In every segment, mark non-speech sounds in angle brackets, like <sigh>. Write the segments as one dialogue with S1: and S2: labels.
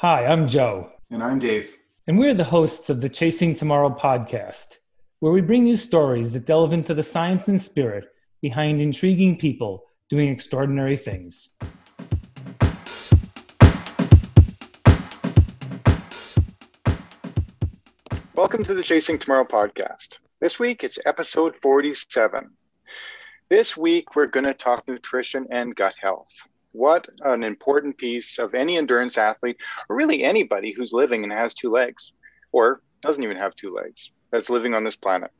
S1: Hi, I'm Joe.
S2: And I'm Dave.
S1: And we're the hosts of the Chasing Tomorrow podcast, where we bring you stories that delve into the science and spirit behind intriguing people doing extraordinary things.
S3: Welcome to the Chasing Tomorrow podcast. This week it's episode 47. This week we're going to talk nutrition and gut health. What an important piece of any endurance athlete, or really anybody who's living and has two legs, or doesn't even have two legs, that's living on this planet.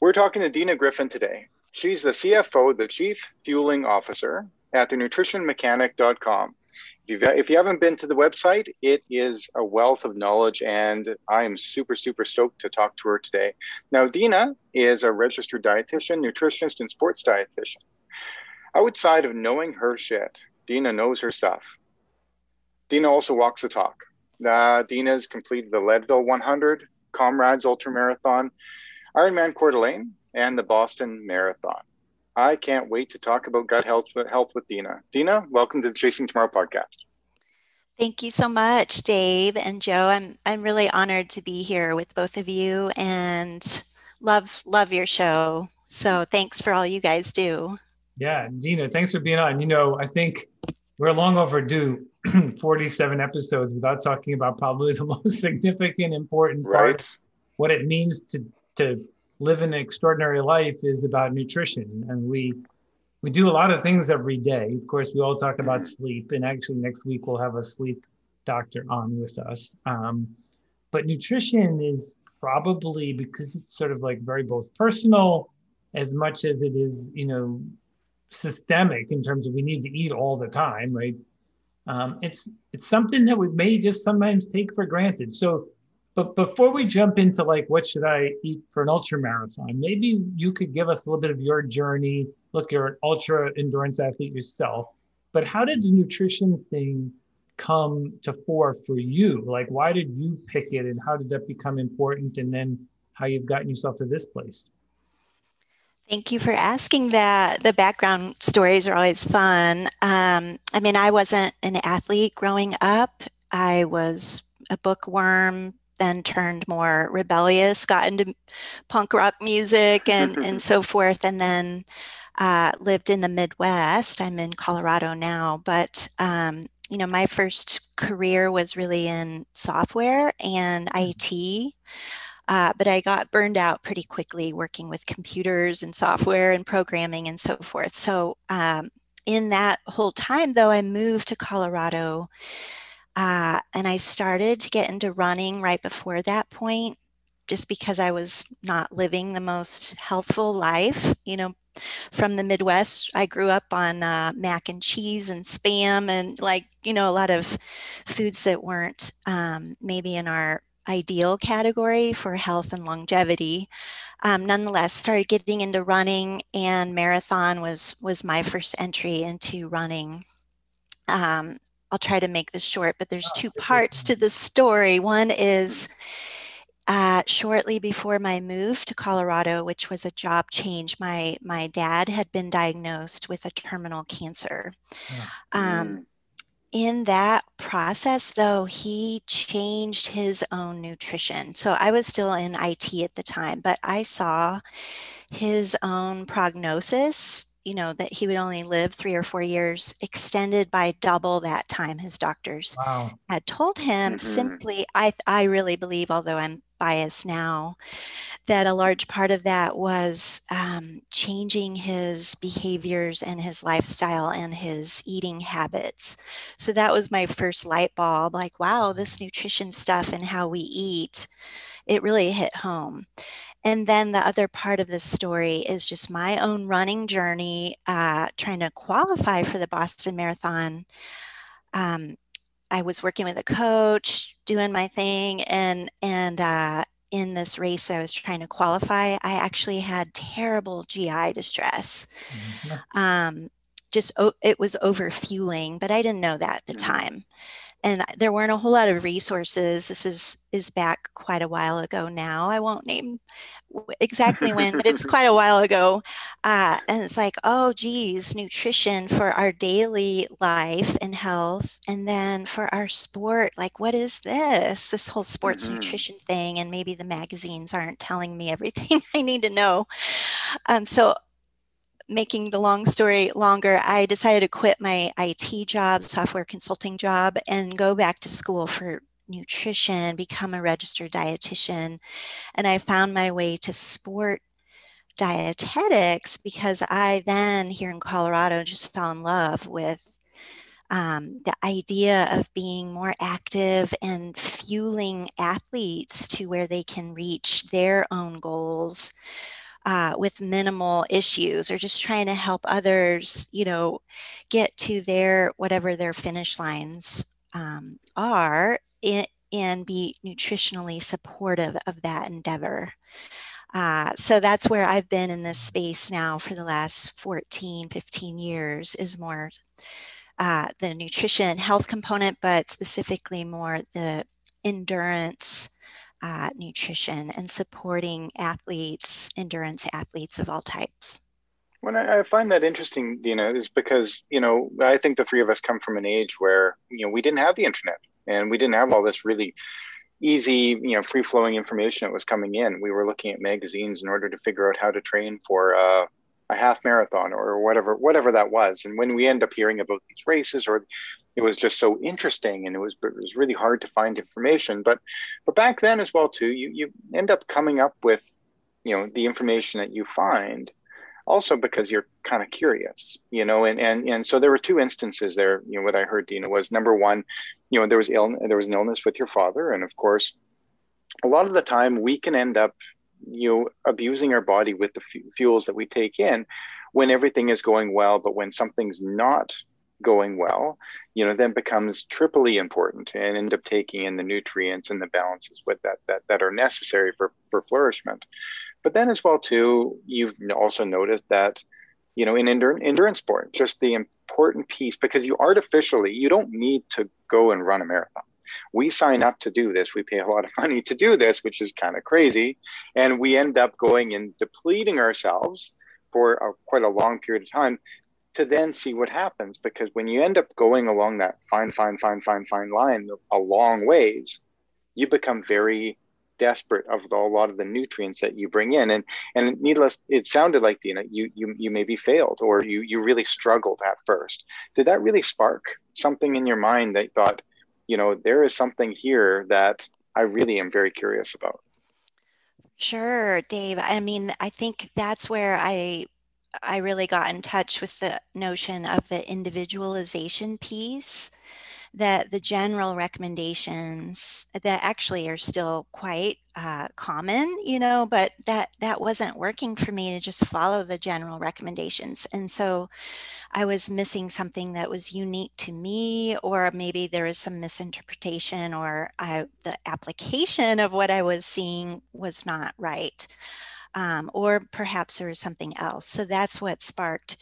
S3: We're talking to Dina Griffin today. She's the CFO, the Chief Fueling Officer at the nutritionmechanic.com. If, if you haven't been to the website, it is a wealth of knowledge, and I am super, super stoked to talk to her today. Now, Dina is a registered dietitian, nutritionist, and sports dietitian. Outside of knowing her shit, Dina knows her stuff. Dina also walks the talk. Uh, Dina's completed the Leadville 100, Comrades Ultra Marathon, Ironman Coeur d'Alene, and the Boston Marathon. I can't wait to talk about gut health, health with Dina. Dina, welcome to the Chasing Tomorrow podcast.
S4: Thank you so much, Dave and Joe. I'm I'm really honored to be here with both of you and love love your show. So thanks for all you guys do.
S1: Yeah, Dina, thanks for being on. You know, I think we're long overdue <clears throat> 47 episodes without talking about probably the <laughs> most significant, important part. Right. What it means to to live an extraordinary life is about nutrition and we we do a lot of things every day of course we all talk about sleep and actually next week we'll have a sleep doctor on with us um, but nutrition is probably because it's sort of like very both personal as much as it is you know systemic in terms of we need to eat all the time right um, it's it's something that we may just sometimes take for granted so but before we jump into like what should I eat for an ultra marathon, maybe you could give us a little bit of your journey. Look, you're an ultra endurance athlete yourself, but how did the nutrition thing come to fore for you? Like, why did you pick it, and how did that become important? And then how you've gotten yourself to this place?
S4: Thank you for asking that. The background stories are always fun. Um, I mean, I wasn't an athlete growing up. I was a bookworm, then turned more rebellious, got into punk rock music and, <laughs> and so forth, and then uh, lived in the Midwest. I'm in Colorado now, but um, you know, my first career was really in software and. IT. Uh, but I got burned out pretty quickly working with computers and software and programming and so forth. So, um, in that whole time, though, I moved to Colorado uh, and I started to get into running right before that point, just because I was not living the most healthful life. You know, from the Midwest, I grew up on uh, mac and cheese and spam and like, you know, a lot of foods that weren't um, maybe in our ideal category for health and longevity. Um, nonetheless, started getting into running, and marathon was was my first entry into running. Um, I'll try to make this short, but there's two parts to the story. One is uh, shortly before my move to Colorado, which was a job change, my my dad had been diagnosed with a terminal cancer. Um, mm. In that process, though, he changed his own nutrition. So I was still in IT at the time, but I saw his own prognosis you know that he would only live three or four years extended by double that time his doctors wow. had told him mm-hmm. simply i i really believe although i'm biased now that a large part of that was um, changing his behaviors and his lifestyle and his eating habits so that was my first light bulb like wow this nutrition stuff and how we eat it really hit home and then the other part of this story is just my own running journey, uh, trying to qualify for the Boston Marathon. Um, I was working with a coach, doing my thing, and and uh, in this race I was trying to qualify, I actually had terrible GI distress. Mm-hmm. Um, just it was over fueling, but I didn't know that at the time. and there weren't a whole lot of resources. This is is back quite a while ago now. I won't name exactly when, but it's quite a <laughs> while ago. Uh, and it's like, oh, geez, nutrition for our daily life and health. And then for our sport, like, what is this? This whole sports mm-hmm. nutrition thing. And maybe the magazines aren't telling me everything <laughs> I need to know. Um, so, making the long story longer, I decided to quit my IT job, software consulting job, and go back to school for nutrition, become a registered dietitian. And I found my way to sport dietetics because I then, here in Colorado, just fell in love with um, the idea of being more active and fueling athletes to where they can reach their own goals uh, with minimal issues or just trying to help others you know get to their whatever their finish lines um, are in, and be nutritionally supportive of that endeavor. Uh, so that's where I've been in this space now for the last 14, 15 years is more uh, the nutrition health component, but specifically more the endurance uh, nutrition and supporting athletes, endurance athletes of all types.
S3: When I, find that interesting, Dina, is because you know I think the three of us come from an age where you know we didn't have the internet and we didn't have all this really easy you know free flowing information that was coming in. We were looking at magazines in order to figure out how to train for uh, a half marathon or whatever whatever that was. And when we end up hearing about these races or it was just so interesting and it was it was really hard to find information. But but back then as well too you you end up coming up with you know the information that you find also because you're kind of curious you know and and and so there were two instances there you know what i heard dina was number one you know there was ill there was an illness with your father and of course a lot of the time we can end up you know abusing our body with the f- fuels that we take in when everything is going well but when something's not going well you know then becomes triply important and end up taking in the nutrients and the balances with that that, that are necessary for for flourishment. But then as well too, you've also noticed that you know in endurance sport, just the important piece because you artificially you don't need to go and run a marathon. We sign up to do this. We pay a lot of <laughs> money to do this, which is kind of crazy, and we end up going and depleting ourselves for a, quite a long period of time to then see what happens. Because when you end up going along that fine, fine, fine, fine, fine line a long ways, you become very desperate of a lot of the nutrients that you bring in. And and needless it sounded like you know you you, you maybe failed or you you really struggled at first. Did that really spark something in your mind that thought you know there is something here that i really am very curious about?
S4: Sure dave. I mean i think that's where i i really got in touch with the notion of the individualization piece that the general recommendations that actually are still quite uh, common, you know, but that that wasn't working for me to just follow the general recommendations. And so I was missing something that was unique to me, or maybe there was some misinterpretation, or I, the application of what I was seeing was not right. Um, or perhaps there was something else. So that's what sparked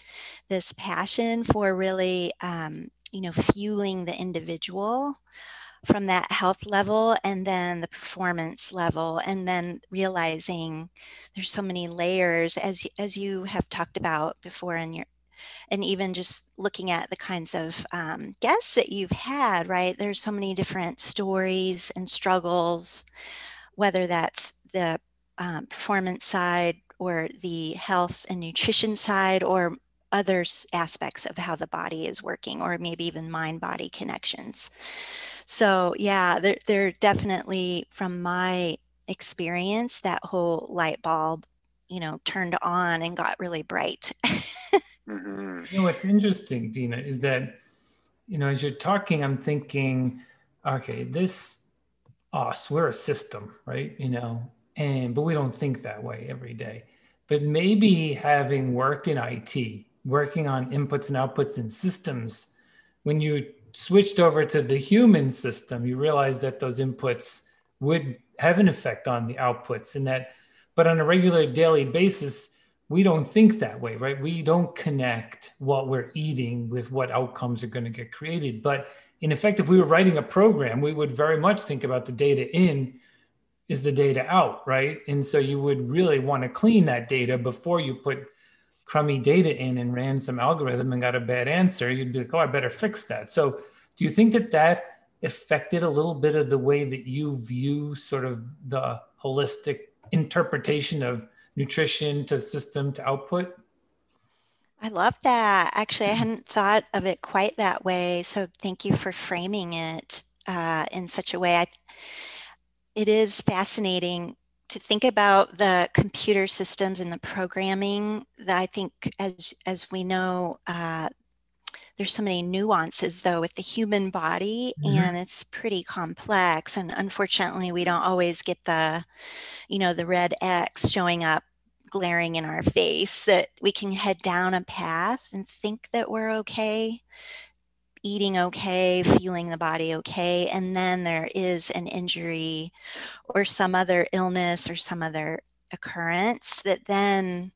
S4: this passion for really um, you know, fueling the individual from that health level and then the performance level and then realizing there's so many layers as as you have talked about before in your and even just looking at the kinds of um, guests that you've had right? There's so many different stories and struggles whether that's the um, performance side or the health and nutrition side or other aspects of how the body is working or maybe even mind body connections. So yeah they're, they're definitely from my experience that whole light bulb you know turned on and got really bright. <laughs>
S1: Mm-hmm. you know what's interesting dina is that you know as you're talking i'm thinking okay this us we're a system right you know and but we don't think that way every day. But maybe having worked in it working on inputs and outputs and systems, when you switched over to the human system, you realized that those inputs would have an effect on the outputs and that, but on a regular daily basis, we don't think that way, right? We don't connect what we're eating with what outcomes are going to get created. But in effect, if we were writing a program, we would very much think about the data in is the data out, right? And so you would really want to clean that data before you put crummy data in and ran some algorithm and got a bad answer. You'd be like, oh, I better fix that. So do you think that that affected a little bit of the way that you view sort of the holistic interpretation of nutrition to system to output?
S4: I love that. Actually, I hadn't thought of it quite that way. So thank you for framing it uh, in such a way. I, it is fascinating to think about the computer systems and the programming that I think, as as we know, uh, there's so many nuances though with the human body mm-hmm. and it's pretty complex and unfortunately we don't always get the you know the red x showing up glaring in our face that we can head down a path and think that we're okay eating okay feeling the body okay and then there is an injury or some other illness or some other occurrence that then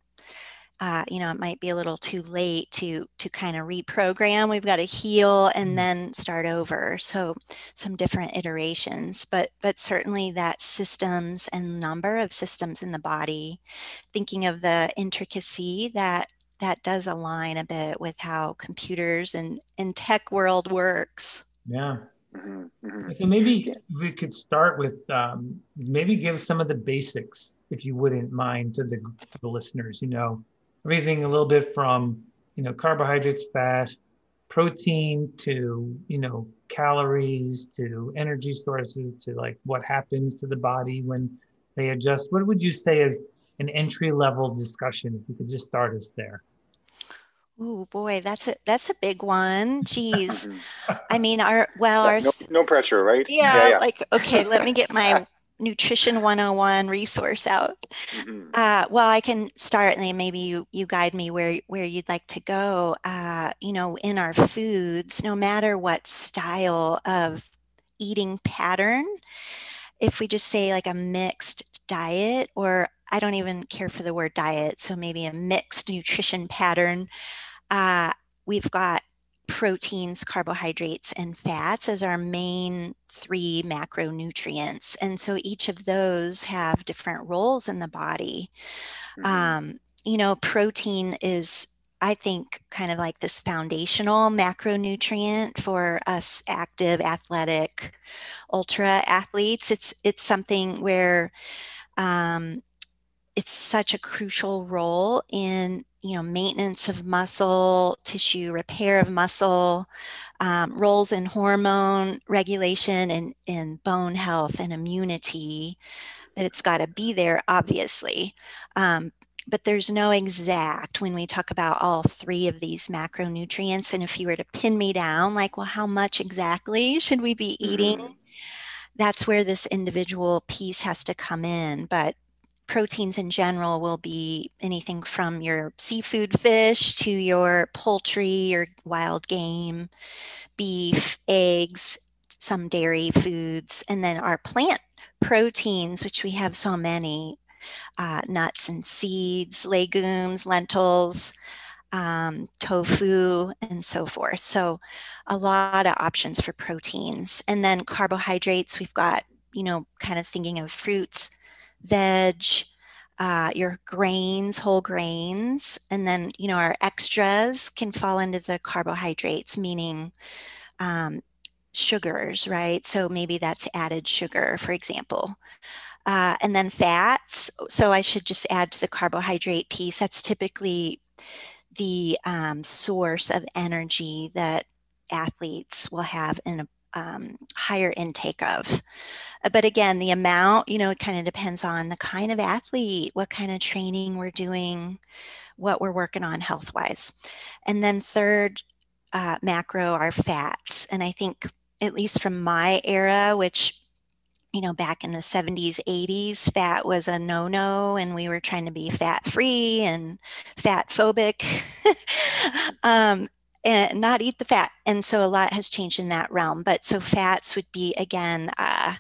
S4: uh, you know, it might be a little too late to to kind of reprogram. We've got to heal and mm-hmm. then start over. So some different iterations, but but certainly that systems and number of systems in the body, thinking of the intricacy that that does align a bit with how computers and and tech world works.
S1: Yeah. Mm-hmm, mm-hmm. So maybe we could start with um, maybe give some of the basics, if you wouldn't mind, to the to the listeners. You know, everything a little bit from you know carbohydrates, fat, protein to you know calories to energy sources to like what happens to the body when they adjust. What would you say is an entry level discussion? If you could just start us there.
S4: Oh boy, that's a that's a big one. Jeez, <laughs> I mean, our well, our
S3: no, no pressure, right?
S4: Yeah, yeah, yeah, like okay, let me get my <laughs> nutrition 101 resource out mm-hmm. uh, well i can start and maybe you you guide me where where you'd like to go uh, you know in our foods no matter what style of eating pattern if we just say like a mixed diet or i don't even care for the word diet so maybe a mixed nutrition pattern uh, we've got proteins, carbohydrates, and fats as our main three macronutrients. And so each of those have different roles in the body. Mm-hmm. Um, you know, protein is I think kind of like this foundational macronutrient for us active, athletic, ultra athletes. It's it's something where um, it's such a crucial role in you know, maintenance of muscle, tissue repair of muscle, um, roles in hormone regulation and in bone health and immunity, that it's got to be there, obviously. Um, but there's no exact when we talk about all three of these macronutrients. And if you were to pin me down, like, well, how much exactly should we be eating? Mm-hmm. That's where this individual piece has to come in. But proteins in general will be anything from your seafood fish to your poultry or wild game, beef, eggs, some dairy foods, and then our plant proteins, which we have so many uh, nuts and seeds, legumes, lentils, um, tofu, and so forth. So, a lot of options for proteins. And then carbohydrates, we've got, you know, kind of thinking of fruits veg, uh, your grains, whole grains, and then you know our extras can fall into the carbohydrates, meaning um, sugars, right? So maybe that's added sugar, for example. Uh, and then fats. So I should just add to the carbohydrate piece. That's typically the um, source of energy that athletes will have in a um, higher intake of. Uh, but again, the amount, you know, it kind of depends on the kind of athlete, what kind of training we're doing, what we're working on health wise. And then third uh, macro are fats. And I think, at least from my era, which you know, back in the 70s, 80s, fat was a no no, and we were trying to be fat free and fat phobic. <laughs> um, and not eat the fat. And so a lot has changed in that realm. But so fats would be, again, uh,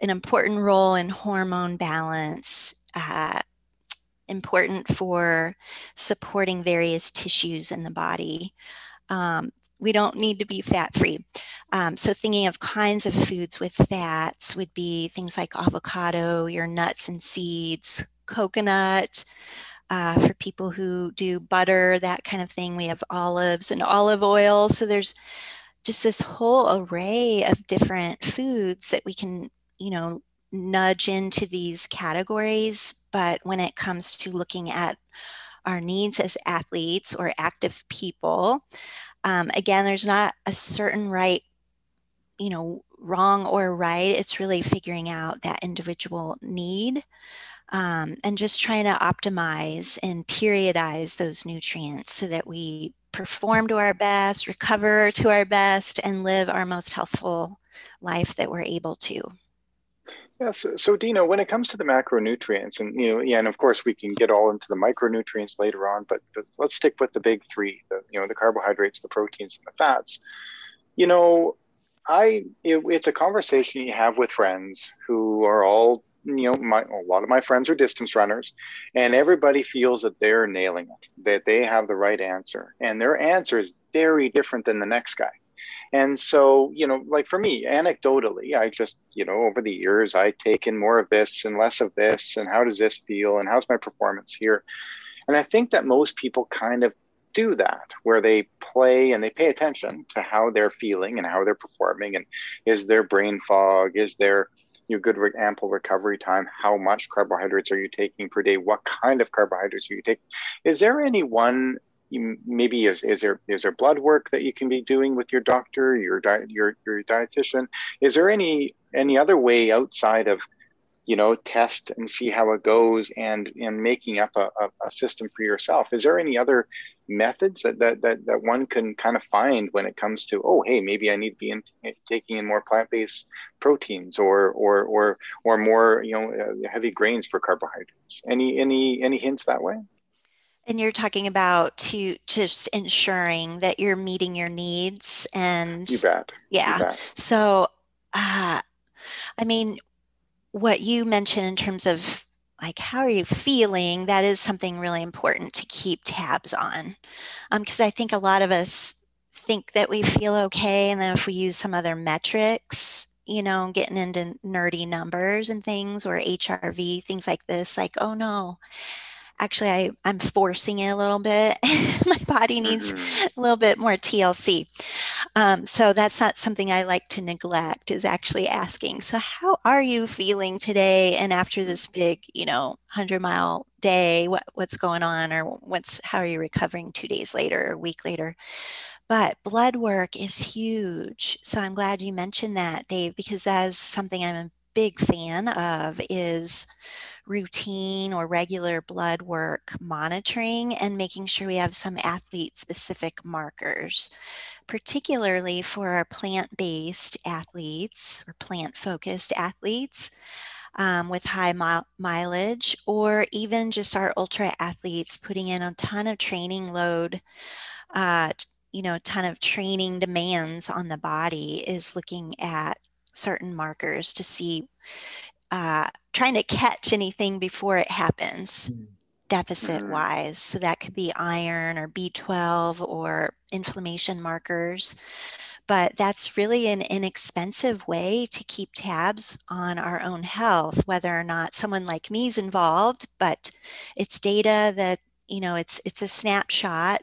S4: an important role in hormone balance, uh, important for supporting various tissues in the body. Um, we don't need to be fat free. Um, so, thinking of kinds of foods with fats would be things like avocado, your nuts and seeds, coconut. Uh, for people who do butter, that kind of thing, we have olives and olive oil. So, there's just this whole array of different foods that we can, you know, nudge into these categories. But when it comes to looking at our needs as athletes or active people, um, again, there's not a certain right, you know, wrong or right. It's really figuring out that individual need um, and just trying to optimize and periodize those nutrients so that we perform to our best, recover to our best, and live our most healthful life that we're able to.
S3: Yes. So, Dina, when it comes to the macronutrients, and you know, yeah, and of course we can get all into the micronutrients later on, but, but let's stick with the big three: the you know the carbohydrates, the proteins, and the fats. You know, I it, it's a conversation you have with friends who are all you know my a lot of my friends are distance runners, and everybody feels that they're nailing it, that they have the right answer, and their answer is very different than the next guy. And so, you know, like for me, anecdotally, I just, you know, over the years, I take in more of this and less of this. And how does this feel? And how's my performance here? And I think that most people kind of do that where they play and they pay attention to how they're feeling and how they're performing. And is there brain fog? Is there, you know, good ample recovery time? How much carbohydrates are you taking per day? What kind of carbohydrates are you taking? Is there any one maybe is, is there is there blood work that you can be doing with your doctor, your diet, your your dietitian? Is there any any other way outside of you know test and see how it goes and and making up a, a, system for yourself is there any other methods that, that that that one can kind of find when it comes to oh hey maybe i need to be in, taking in more plant-based proteins or or or or more you know uh, heavy grains for carbohydrates any any any hints that way
S4: and you're talking about to just ensuring that you're meeting your needs and
S3: you bet.
S4: Yeah.
S3: You bet.
S4: So uh I mean what you mentioned in terms of like how are you feeling that is something really important to keep tabs on. Because um, i think a lot of us think that we feel okay and then if we use some other metrics you know getting into nerdy numbers and things or hrv things like this like oh no actually I, i'm forcing it a little bit. <laughs> My body needs mm-hmm. a little bit more tlc um, so that's not something i like to neglect is actually asking so how are you feeling today and after this big you know 100 mile day what, what's going on or what's how are you recovering two days later or a week later? But blood work is huge. So i'm glad you mentioned that dave because that's something i'm a big fan of is routine or regular blood work monitoring and making sure we have some athlete specific markers, particularly for our plant based athletes or plant focused athletes. Um, with high mi- mileage, or even just our ultra athletes putting in a ton of training load, uh, you know, a ton of training demands on the body, is looking at certain markers to see uh, trying to catch anything before it happens mm. deficit mm-hmm. wise so that could be iron or b12 or inflammation markers but that's really an inexpensive way to keep tabs on our own health whether or not someone like me is involved but it's data that you know it's it's a snapshot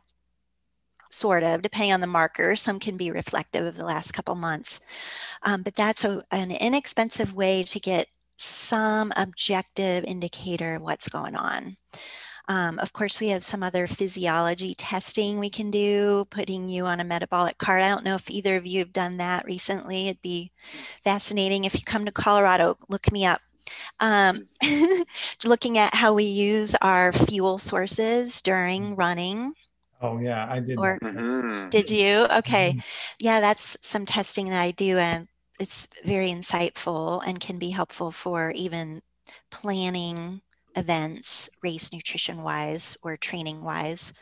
S4: sort of, depending on the marker. Some can be reflective of the last couple months. Um, but that's a, an inexpensive way to get some objective indicator of what's going on. Um, of course, we have some other physiology testing we can do, putting you on a metabolic cart. I don't know if either of you have done that recently. It'd be fascinating. If you come to Colorado, look me up. Um, <laughs> looking at how we use our fuel sources during mm-hmm. running.
S1: Oh yeah, I did. Or
S4: mm-hmm. did you? Okay, mm-hmm. yeah, that's some testing that I do, and it's very insightful and can be helpful for even planning events, race nutrition wise or training wise.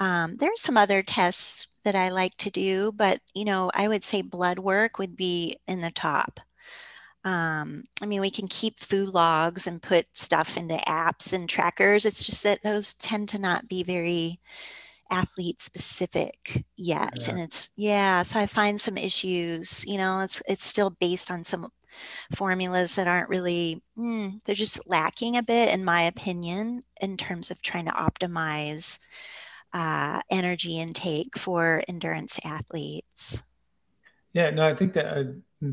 S4: Um, there are some other tests that I like to do, but you know, I would say blood work would be in the top. Um, I mean, we can keep food logs and put stuff into apps and trackers. It's just that those tend to not be very athlete specific yet yeah. and it's yeah so i find some issues you know it's it's still based on some formulas that aren't really mm, they're just lacking a bit in my opinion in terms of trying to optimize uh, energy intake for endurance athletes
S1: yeah no i think that uh,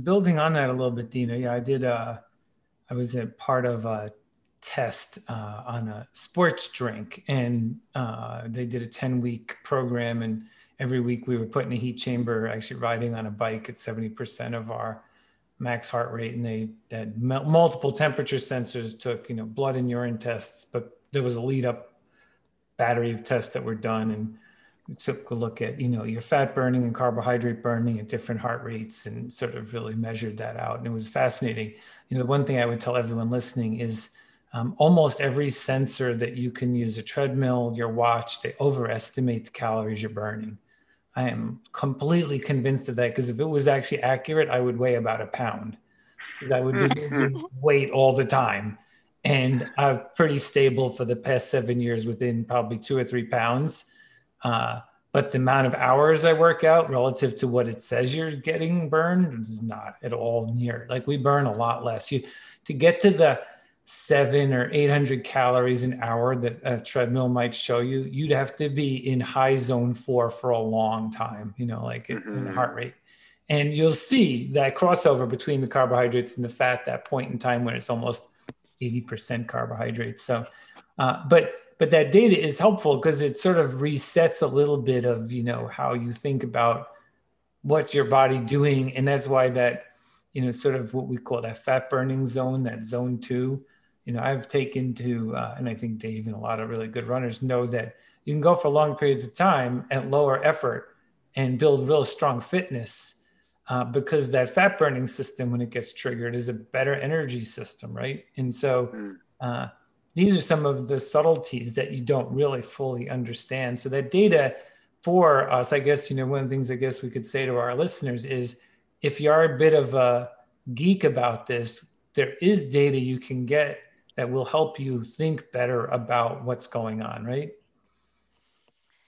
S1: building on that a little bit dina yeah i did uh i was a part of a test uh, on a sports drink. And uh, they did a 10 week program and every week we were put in a heat chamber actually riding on a bike at 70% of our max heart rate. And they had multiple temperature sensors took you know blood and urine tests but there was a lead up battery of tests that were done. And we took a look at you know your fat burning and carbohydrate burning at different heart rates and sort of really measured that out. And it was fascinating. You know the one thing i would tell everyone listening is um, almost every sensor that you can use a treadmill your watch they overestimate the calories you're burning I am completely convinced of that because if it was actually accurate, I would weigh about a pound because I would be weight all the time. And I'm pretty stable for the past seven years within probably two or three pounds. Uh, but the amount of hours I work out relative to what it says you're getting burned is not at all near. Like we burn a lot less. You to get to the seven or 800 calories an hour that a treadmill might show you, you'd have to be in high zone four for a long time, you know, like mm-hmm. in heart rate. And you'll see that crossover between the carbohydrates and the fat, that point in time when it's almost 80% carbohydrates. So, uh, but but that data is helpful because it sort of resets a little bit of you know how you think about what's your body doing and that's why that you know sort of what we call that fat burning zone that zone two you know, I've taken to, uh, and I think Dave and a lot of really good runners know that you can go for long periods of time at lower effort and build real strong fitness uh, because that fat burning system, when it gets triggered, is a better energy system, right? And so hmm. uh, these are some of the subtleties that you don't really fully understand. So that data for us, I guess, you know, one of the things I guess we could say to our listeners is if you are a bit of a geek about this, there is data you can get that will help you think better about what's going on, right?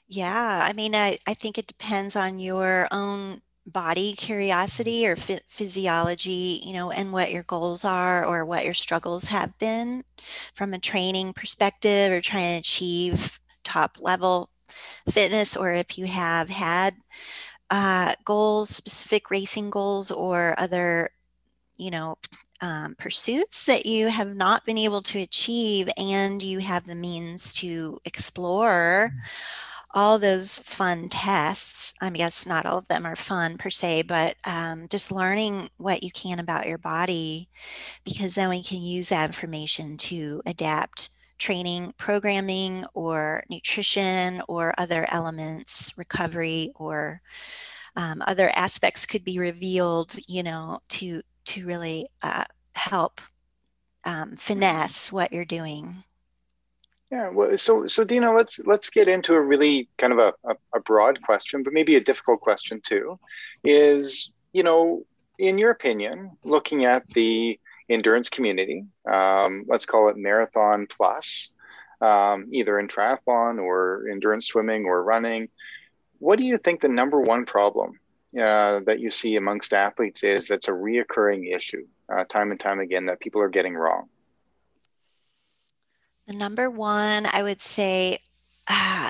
S4: Yeah, I mean, I, I think it depends on your own body curiosity or physiology, you know, and what your goals are or what your struggles have been from a training perspective or trying to achieve top level fitness, or if you have had uh, goals, specific racing goals, or other, you know, um, pursuits that you have not been able to achieve and you have the means to explore mm. all those fun tests i guess not all of them are fun per se but um, just learning what you can about your body because then we can use that information to adapt training programming or nutrition or other elements recovery or um, other aspects could be revealed you know to to really uh, help um, finesse what you're doing.
S3: Yeah, well, so so Dina, let's let's get into a really kind of a, a, a broad question, but maybe a difficult question too. Is you know, in your opinion, looking at the endurance community, um, let's call it marathon plus, um, either in triathlon or endurance swimming or running, what do you think the number one problem uh, that you see amongst athletes is that's a reoccurring issue uh, time and time again that people are getting wrong?
S4: The number one, I would say, uh,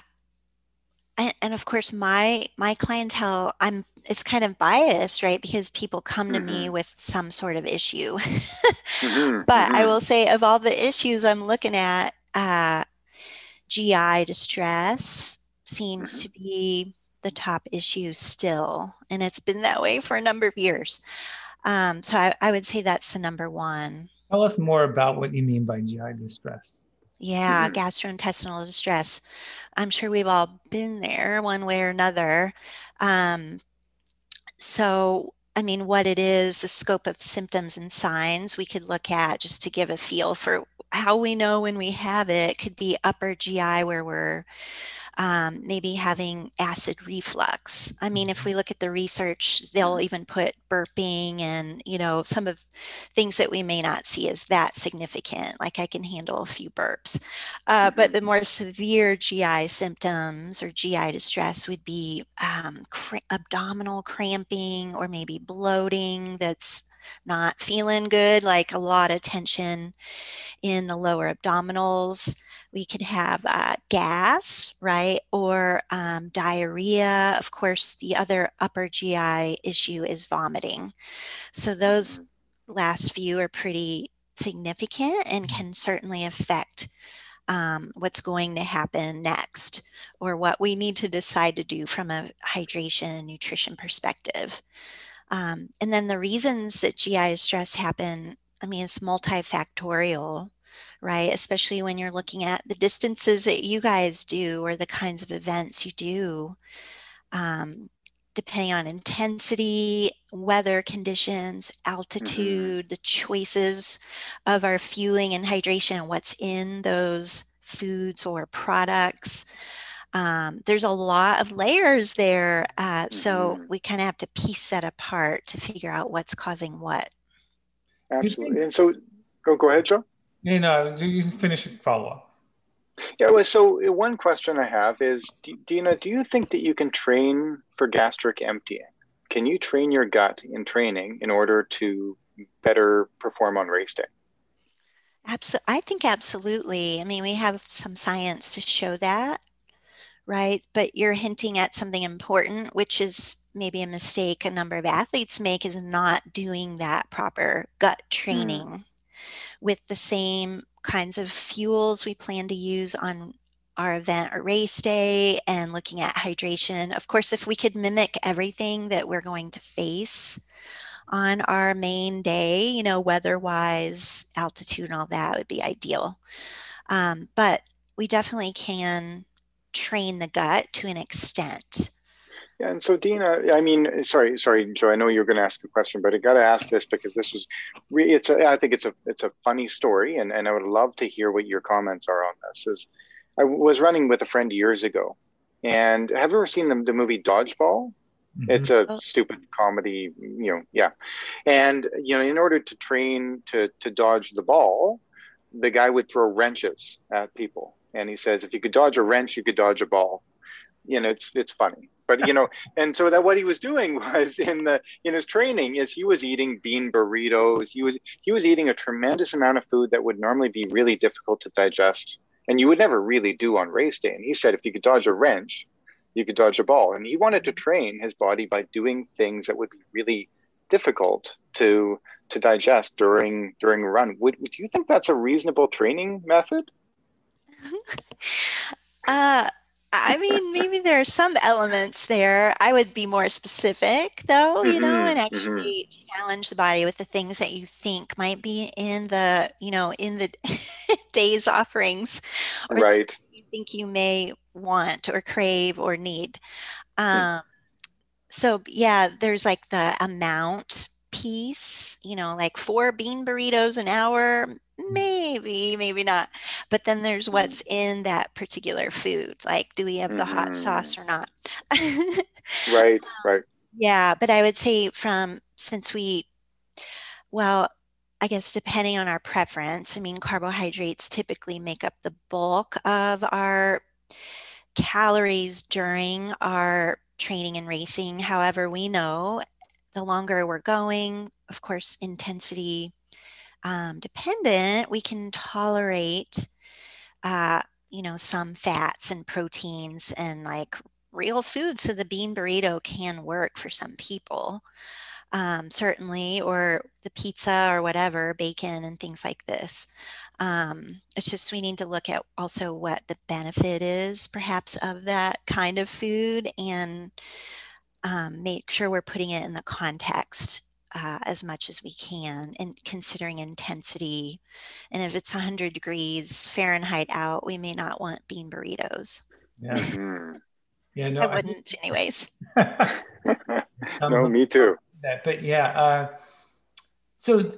S4: and, and, of course, my my clientele, I'm it's kind of biased, right? Because people come mm-hmm. to me mm-hmm. with some sort of issue. <laughs> mm-hmm. But mm-hmm. I will say, of all the issues I'm looking at, uh, GI distress seems mm-hmm. to be the top issue still, and it's been that way for a number of years. Um, so I, I, would say that's the number one.
S1: Tell us more about what you mean by GI distress.
S4: Yeah, mm-hmm. gastrointestinal distress. I'm sure we've all been there one way or another. Um, so, I mean, what it is, the scope of symptoms and signs we could look at just to give a feel for how we know when we have it. it could be upper GI where we're um, maybe having acid reflux. I mean, if we look at the research, they'll even put burping and, you know, some of things that we may not see as that significant, like I can handle a few burps. Uh, but the mm-hmm. more severe GI symptoms or GI distress would be um, cr- abdominal cramping or maybe bloating that's not feeling good, like a lot of tension in the lower abdominals. We could have uh, gas, right? Or um, diarrhea. Of course, the other upper GI issue is vomiting. So, those mm-hmm. last few are pretty significant and mm-hmm. can certainly affect um, what's going to happen next or what we need to decide to do from a hydration and nutrition perspective. Um, and then the reasons that GI stress happen, I mean, it's multifactorial, right? Especially when you're looking at the distances that you guys do or the kinds of events you do. Um, depending on intensity, weather conditions, mm-hmm. altitude, mm-hmm. the choices of our fueling and hydration, what's in those foods or products um, there's a lot of layers there. Uh, so mm-hmm. we kind of have to piece that apart to figure out what's causing what.
S3: Absolutely. And so, go, go ahead, Joe.
S1: Yeah, no, you can finish follow up.
S3: Yeah, well, so uh, one question I have is, Dina, do you think that you can train for gastric emptying? Can you train your gut in training in order to better perform on race day?
S4: Absolutely. I think absolutely. I mean, we have some science to show that right? But you're hinting at something important, which is maybe a mistake a number of athletes make is not doing that proper gut mm. training mm. With the same kinds of fuels we plan to use on our event or race day and looking at hydration. Of course, if we could mimic everything that we're going to face on our main day, you know, weather wise, altitude, and all that would be ideal. Um, but we definitely can train the gut to an extent.
S3: Yeah, and so Dina, I mean, sorry, sorry, Joe. I know you're going to ask a question, but I got to ask this because this was, re- it's a, I think it's a, it's a funny story, and and I would love to hear what your comments are on this. Is I was running with a friend years ago, and have you ever seen the, the movie Dodgeball? Mm-hmm. It's a oh. stupid comedy, you know, yeah. And you know, in order to train to to dodge the ball, the guy would throw wrenches at people and he says if you could dodge a wrench you could dodge a ball you know it's it's funny but you know and so that what he was doing <laughs> was in the in his training is he was eating bean burritos. He was he was eating a tremendous amount of food that would normally be really difficult to digest and you would never really do on race day. And he said if you could dodge a wrench you could dodge a ball. And he wanted to train his body by doing things that would be really difficult to to digest during during a run. Would, would you think that's a reasonable training method? <laughs>
S4: Uh, I mean, maybe there are some elements there. I would be more specific, though, you mm-hmm, know, and mm-hmm. actually mm-hmm. challenge the body with the things that you think might be in the, you know, in the <laughs> day's offerings,
S3: or right?
S4: You think you may want or crave or need. Hmm. Um, so yeah, there's like the amount piece, you know, like four bean burritos an hour, maybe, maybe not. But then there's mm. what's in that particular food. Like, do we have the mm-hmm. hot sauce or not?
S3: right, <laughs> right.
S4: Yeah, but I would say from since we, well, I guess depending on our preference, I mean, carbohydrates typically make up the bulk of our calories during our training and racing. However, we know the longer we're going, of course, intensity um, dependent, we can tolerate, uh, you know, some fats and proteins and like real food. So the bean burrito can work for some people, um, certainly, or the pizza or whatever, bacon and things like this. Um, it's just we need to look at also what the benefit is, perhaps, of that kind of food and um, make sure we're putting it in the context uh, as much as we can and considering intensity. And if it's 100 degrees Fahrenheit out, we may not want bean burritos.
S1: Yeah. Mm-hmm. Yeah, no,
S4: I wouldn't, I anyways. <laughs>
S3: no, me too.
S1: That, but yeah, uh, so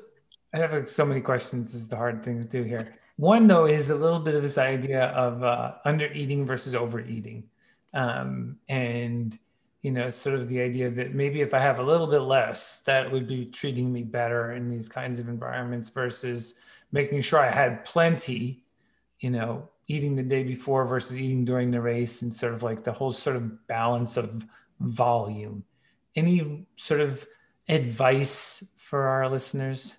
S1: I have so many questions. This is the hard thing to do here. One though is a little bit of this idea of uh, under eating versus overeating, um, and you know, sort of the idea that maybe if I have a little bit less, that would be treating me better in these kinds of environments versus making sure I had plenty, you know, eating the day before versus eating during the race and sort of like the whole sort of balance of volume. Any sort of advice for our listeners?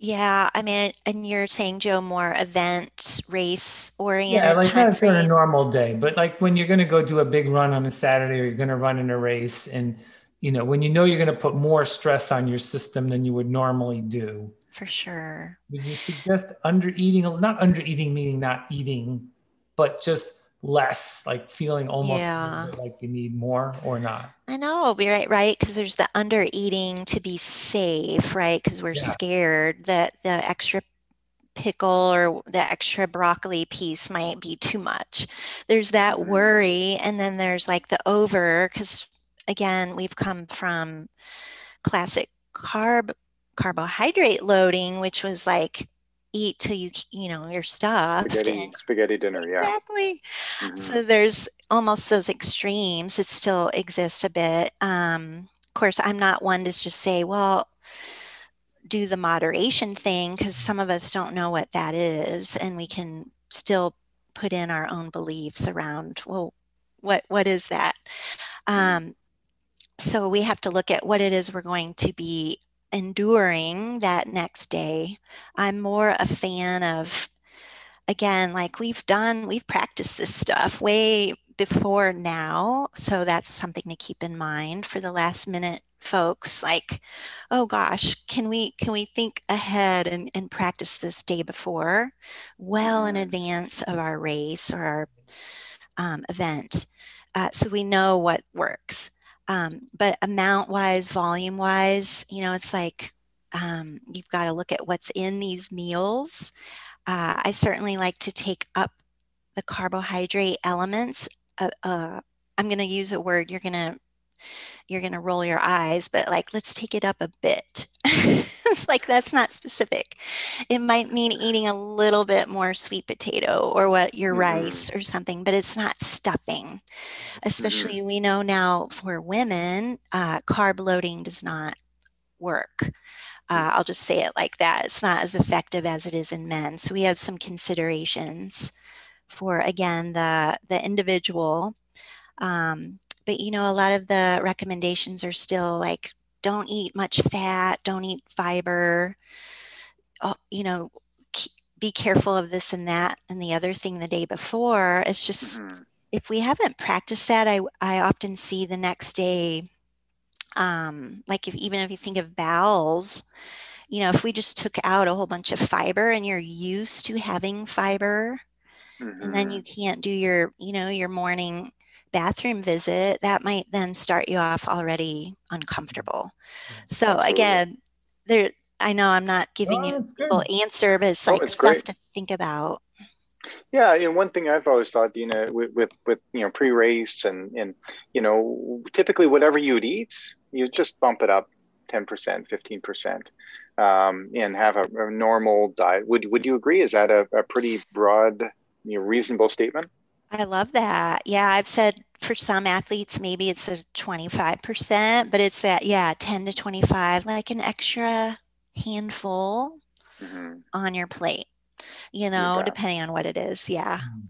S4: Yeah, I mean, and you're saying Joe more event race oriented.
S1: Yeah, like not for a normal day, but like when you're going to go do a big run on a Saturday or you're going to run in a race, and you know when you know you're going to put more stress on your system than you would normally do.
S4: For sure.
S1: Would you suggest under eating? Not under eating meaning not eating, but just less like feeling almost yeah. like you need more or not
S4: i know be right right because there's the under eating to be safe right because we're yeah. scared that the extra pickle or the extra broccoli piece might be too much there's that mm-hmm. worry and then there's like the over because again we've come from classic carb carbohydrate loading which was like eat till you you know you're stuffed
S3: spaghetti, and, spaghetti dinner
S4: yeah exactly mm-hmm. so there's almost those extremes that still exist a bit um, of course i'm not one to just say well do the moderation thing because some of us don't know what that is and we can still put in our own beliefs around well what what is that mm-hmm. um, so we have to look at what it is we're going to be enduring that next day. I'm more a fan of, again, like we've done, we've practiced this stuff way before now. So that's something to keep in mind for the last minute folks like oh gosh can we can we think ahead and, and practice this day before well in advance of our race or our um, event uh, so we know what works um, but amount wise, volume wise, you know, it's like um, you've got to look at what's in these meals. Uh, I certainly like to take up the carbohydrate elements. Uh, uh, I'm going to use a word you're going to you're going to roll your eyes, but like, let's take it up a bit. <laughs> it's like, that's not specific. It might mean eating a little bit more sweet potato or what your mm-hmm. rice or something, but it's not stuffing. Especially, mm-hmm. we know now for women, uh, carb loading does not work. Uh, I'll just say it like that. It's not as effective as it is in men. So we have some considerations for again the the individual. Um, but you know, a lot of the recommendations are still like don't eat much fat, don't eat fiber, oh, you know, be careful of this and that and the other thing the day before. It's just mm-hmm. if we haven't practiced that, I I often see the next day, um, like if even if you think of bowels, you know, if we just took out a whole bunch of fiber and you're used to having fiber, mm-hmm. and then you mm-hmm. can't do your, you know, your morning bathroom visit, that might then start you off already uncomfortable. So Absolutely. again, there I know I'm not giving oh, you a full answer, but it's oh, like it's stuff great. to think about.
S3: Yeah, and one thing I've always thought, you know, with with, with you know pre-race and and you know typically whatever you'd eat, you just bump it up ten percent, fifteen percent, um, and have a, a, normal diet. Would would you agree? Is that a, a pretty broad, you know, reasonable statement?
S4: I love that. Yeah, I've said for some athletes, maybe it's a 25%, but it's at, yeah, 10 to 25, like an extra handful mm-hmm. on your plate, you know, you depending on what it is. Yeah.
S3: Mm-hmm.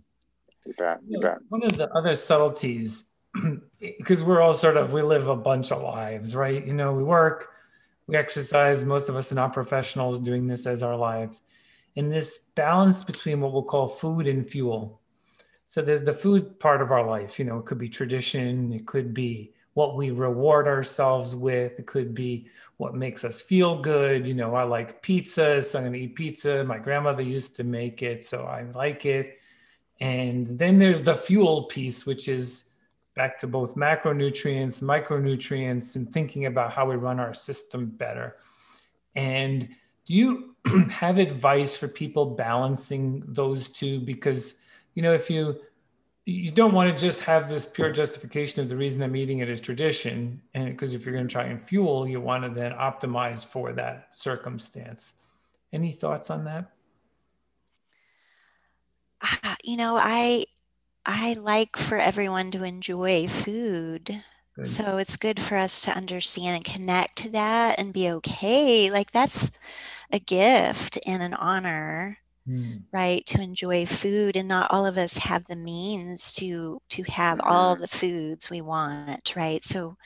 S3: You bet. You bet.
S1: One of the other subtleties, <clears throat> because we're all sort of, we live a bunch of lives, right? You know, we work, we exercise, most of us are not professionals doing this as our lives. And this balance between what we'll call food and fuel so there's the food part of our life. You know, it could be tradition, it could be what we reward ourselves with, it could be what makes us feel good. You know, I like pizza, so I'm going to eat pizza. My grandmother used to make it, so I like it. And then there's the fuel piece, which is back to both macronutrients, micronutrients, and thinking about how we run our system better. And do you <clears throat> have advice for people balancing those two? Because you know, if you you don't want to just have this pure justification of the reason I'm eating it is tradition, and because if you're going to try and fuel, you want to then optimize for that circumstance. Any thoughts on that?
S4: uh, you know, I I like for everyone to enjoy food. Good. So it's good for us to understand and connect to that and be okay. Like that's a gift and an honor. Mm. right to enjoy food and not all of us have the means to to have all the foods we want right? So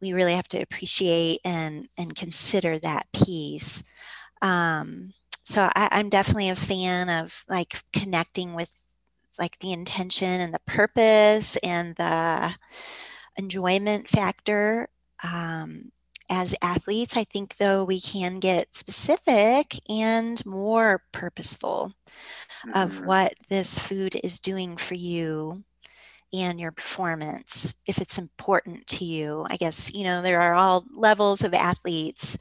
S4: we really have to appreciate and and consider that piece. Um so I, I, am definitely a fan of like connecting with like the intention and the purpose and the enjoyment factor. Um, as athletes i think though we can get specific and more purposeful mm-hmm. of what this food is doing for you and your performance if it's important to you i guess you know there are all levels of athletes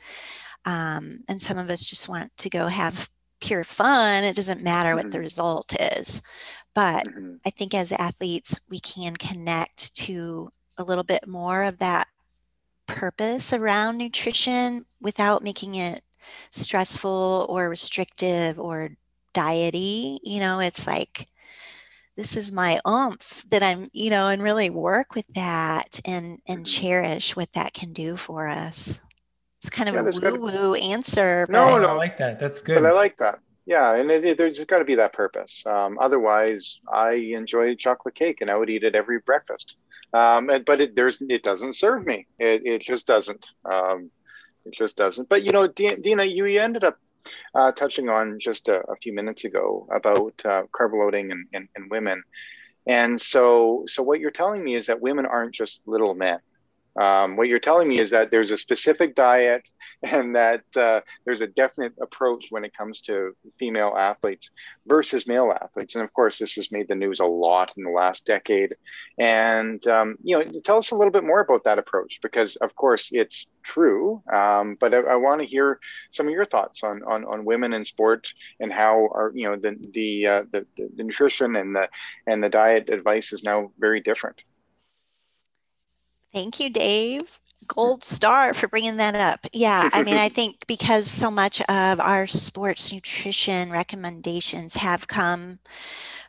S4: um, and some of us just want to go have pure fun. It doesn't matter mm-hmm. what the mm-hmm. result is. But mm-hmm. I think as athletes, we can connect to a little bit more of that purpose around nutrition without making it stressful or restrictive or diety. You know, it's like, this is my oomph that I'm, you know, and really work with that and and mm-hmm. cherish what that can do for us. It's kind of yeah, a woo woo answer.
S3: No, no,
S1: I like that. That's good.
S3: But I like that. Yeah, and it, it, there's got to be that purpose. Um, otherwise, I enjoy chocolate cake and I would eat it every breakfast. Um, and, but it there's it doesn't serve me. It, it just doesn't. Um, it just doesn't. But you know, Dina, you, you ended up uh, touching on just a, a, few minutes ago about uh, carb loading and, and, and women. And so, so what you're telling me is that women aren't just little men. Um, what you're telling me is that there's a specific diet and that uh, there's a definite approach when it comes to female athletes versus male athletes. And of course, this has made the news a lot in the last decade. And, um, you know, tell us a little bit more about that approach because, of course, it's true. Um, but I, I want to hear some of your thoughts on, on, on women in sport and how are, you know, the, the, uh, the, the nutrition and the, and the diet advice is now very different.
S4: Thank you, Dave. Gold star for bringing that up. Yeah, I mean, I think because so much of our sports nutrition recommendations have come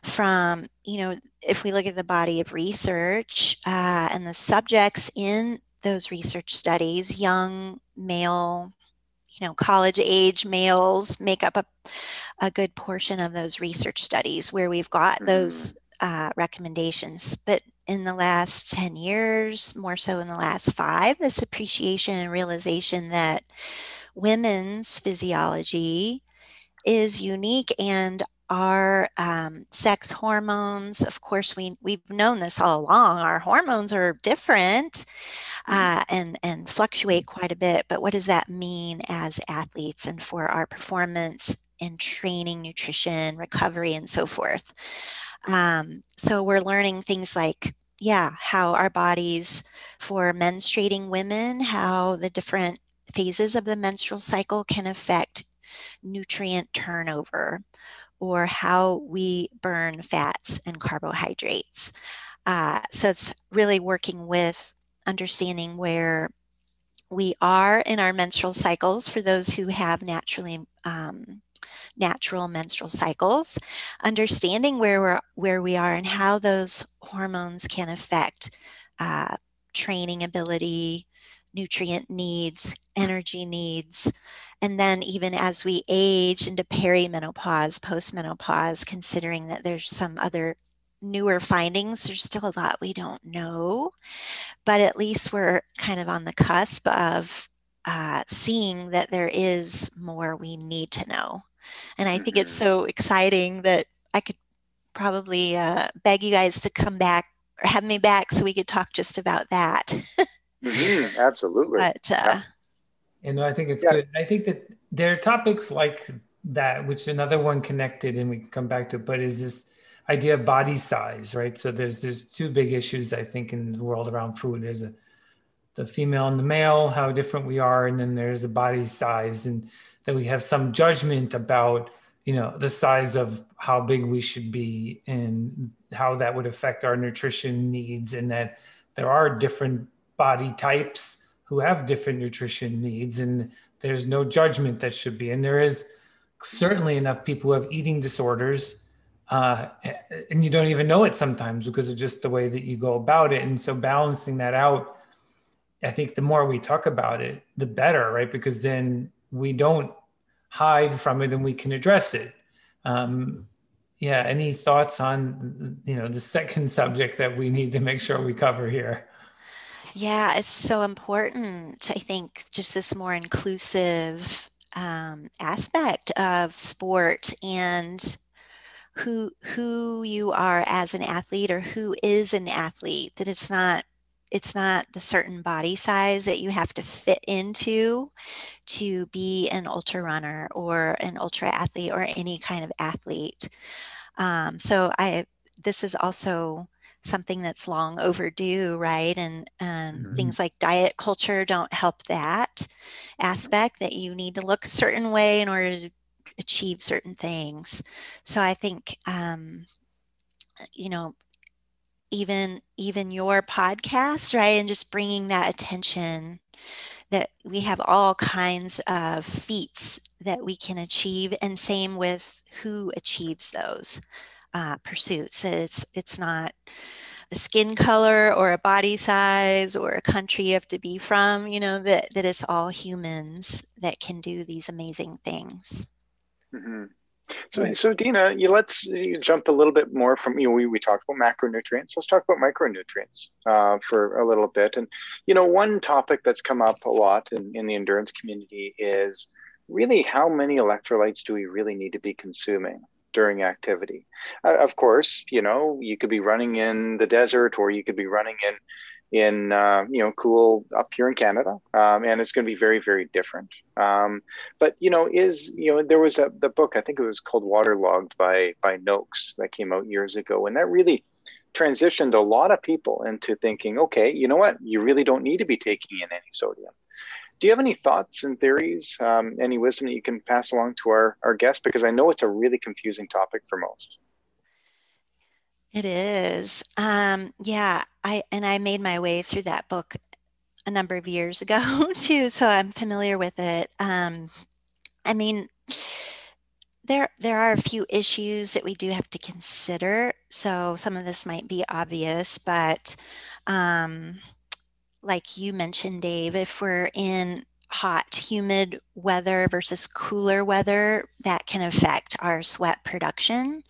S4: from, you know, if we look at the body of research uh, and the subjects in those research studies, young male, you know, college age males make up a, a good portion of those research studies where we've got those mm. uh, recommendations. But in the last 10 years, more so in the last five, this appreciation and realization that women's physiology is unique and our um, sex hormones, of course, we, we've known this all along. Our hormones are different mm-hmm. uh, and, and fluctuate quite a bit. But what does that mean as athletes and for our performance in training, nutrition, recovery, and so forth? Um, so we're learning things like, yeah, how our bodies for menstruating women, how the different phases of the menstrual cycle can affect nutrient turnover or how we burn fats and carbohydrates. Uh, so it's really working with understanding where we are in our menstrual cycles for those who have naturally um, natural menstrual cycles, understanding where we're where we are and how those hormones can affect uh, training ability, nutrient needs, energy needs, and then even as we age into perimenopause, postmenopause, considering that there's some other newer findings, there's still a lot we don't know, but at least we're kind of on the cusp of uh, seeing that there is more we need to know. And I think it's mm-hmm. so exciting that I could probably uh, beg you guys to come back or have me back so we could talk just about that.
S3: mm-hmm, <laughs> absolutely.
S4: But, uh,
S1: you know, I think it's yeah. good. I think that there are topics like that, which another one connected, and we can come back to, but is this idea of body size, right? So there's there's two big issues I think in the world around food. There's a the female and the male, how different we are, and then there's a body size, and that we have some judgment about you know the size of how big we should be and how that would affect our nutrition needs and that there are different body types who have different nutrition needs and there's no judgment that should be and there is certainly enough people who have eating disorders uh, and you don't even know it sometimes because of just the way that you go about it. And so balancing that out, I think the more we talk about it, the better, right? Because then we don't hide from it and we can address it. Um, yeah. Any thoughts on you know the second subject that we need to make sure we cover here?
S4: Yeah, it's so important. I think just this more inclusive um, aspect of sport and who who you are as an athlete or who is an athlete that it's not it's not the certain body size that you have to fit into to be an ultra runner or an ultra athlete or any kind of athlete um, so i this is also something that's long overdue right and mm-hmm. things like diet culture don't help that aspect that you need to look a certain way in order to achieve certain things. So I think, um, you know, even even your podcast, right, and just bringing that attention that we have all kinds of feats that we can achieve, and same with who achieves those uh, pursuits. It's it's not a skin color or a body size or a country you have to be from you know that that it's all humans that can do these amazing things
S3: Mm-hmm. So, so Dina, you let's you jump a little bit more from you know we, we talked about macronutrients. Let's talk about micronutrients uh, for a little bit. And you know, one topic that's come up a lot in, in the endurance community is really how many electrolytes do we really need to be consuming during activity? Uh, of course, you know, you could be running in the desert, or you could be running in in uh, you know cool up here in Canada, um, and it's going to be very very different. Um, but you know, is you know there was a the book I think it was called Waterlogged by by Noakes that came out years ago, and that really transitioned a lot of people into thinking, okay, you know what, you really don't need to be taking in any sodium. Do you have any thoughts and theories, um, any wisdom that you can pass along to our, our guests? Because I know it's a really confusing topic for most.
S4: It is. Um, yeah, I and I made my way through that book a number of years ago <laughs> too, so I'm familiar with it. Um, I mean, there there are a few issues that we do have to consider. So some of this might be obvious, but um, like you mentioned, Dave, if we're in hot, humid weather versus cooler weather, that can affect our sweat production.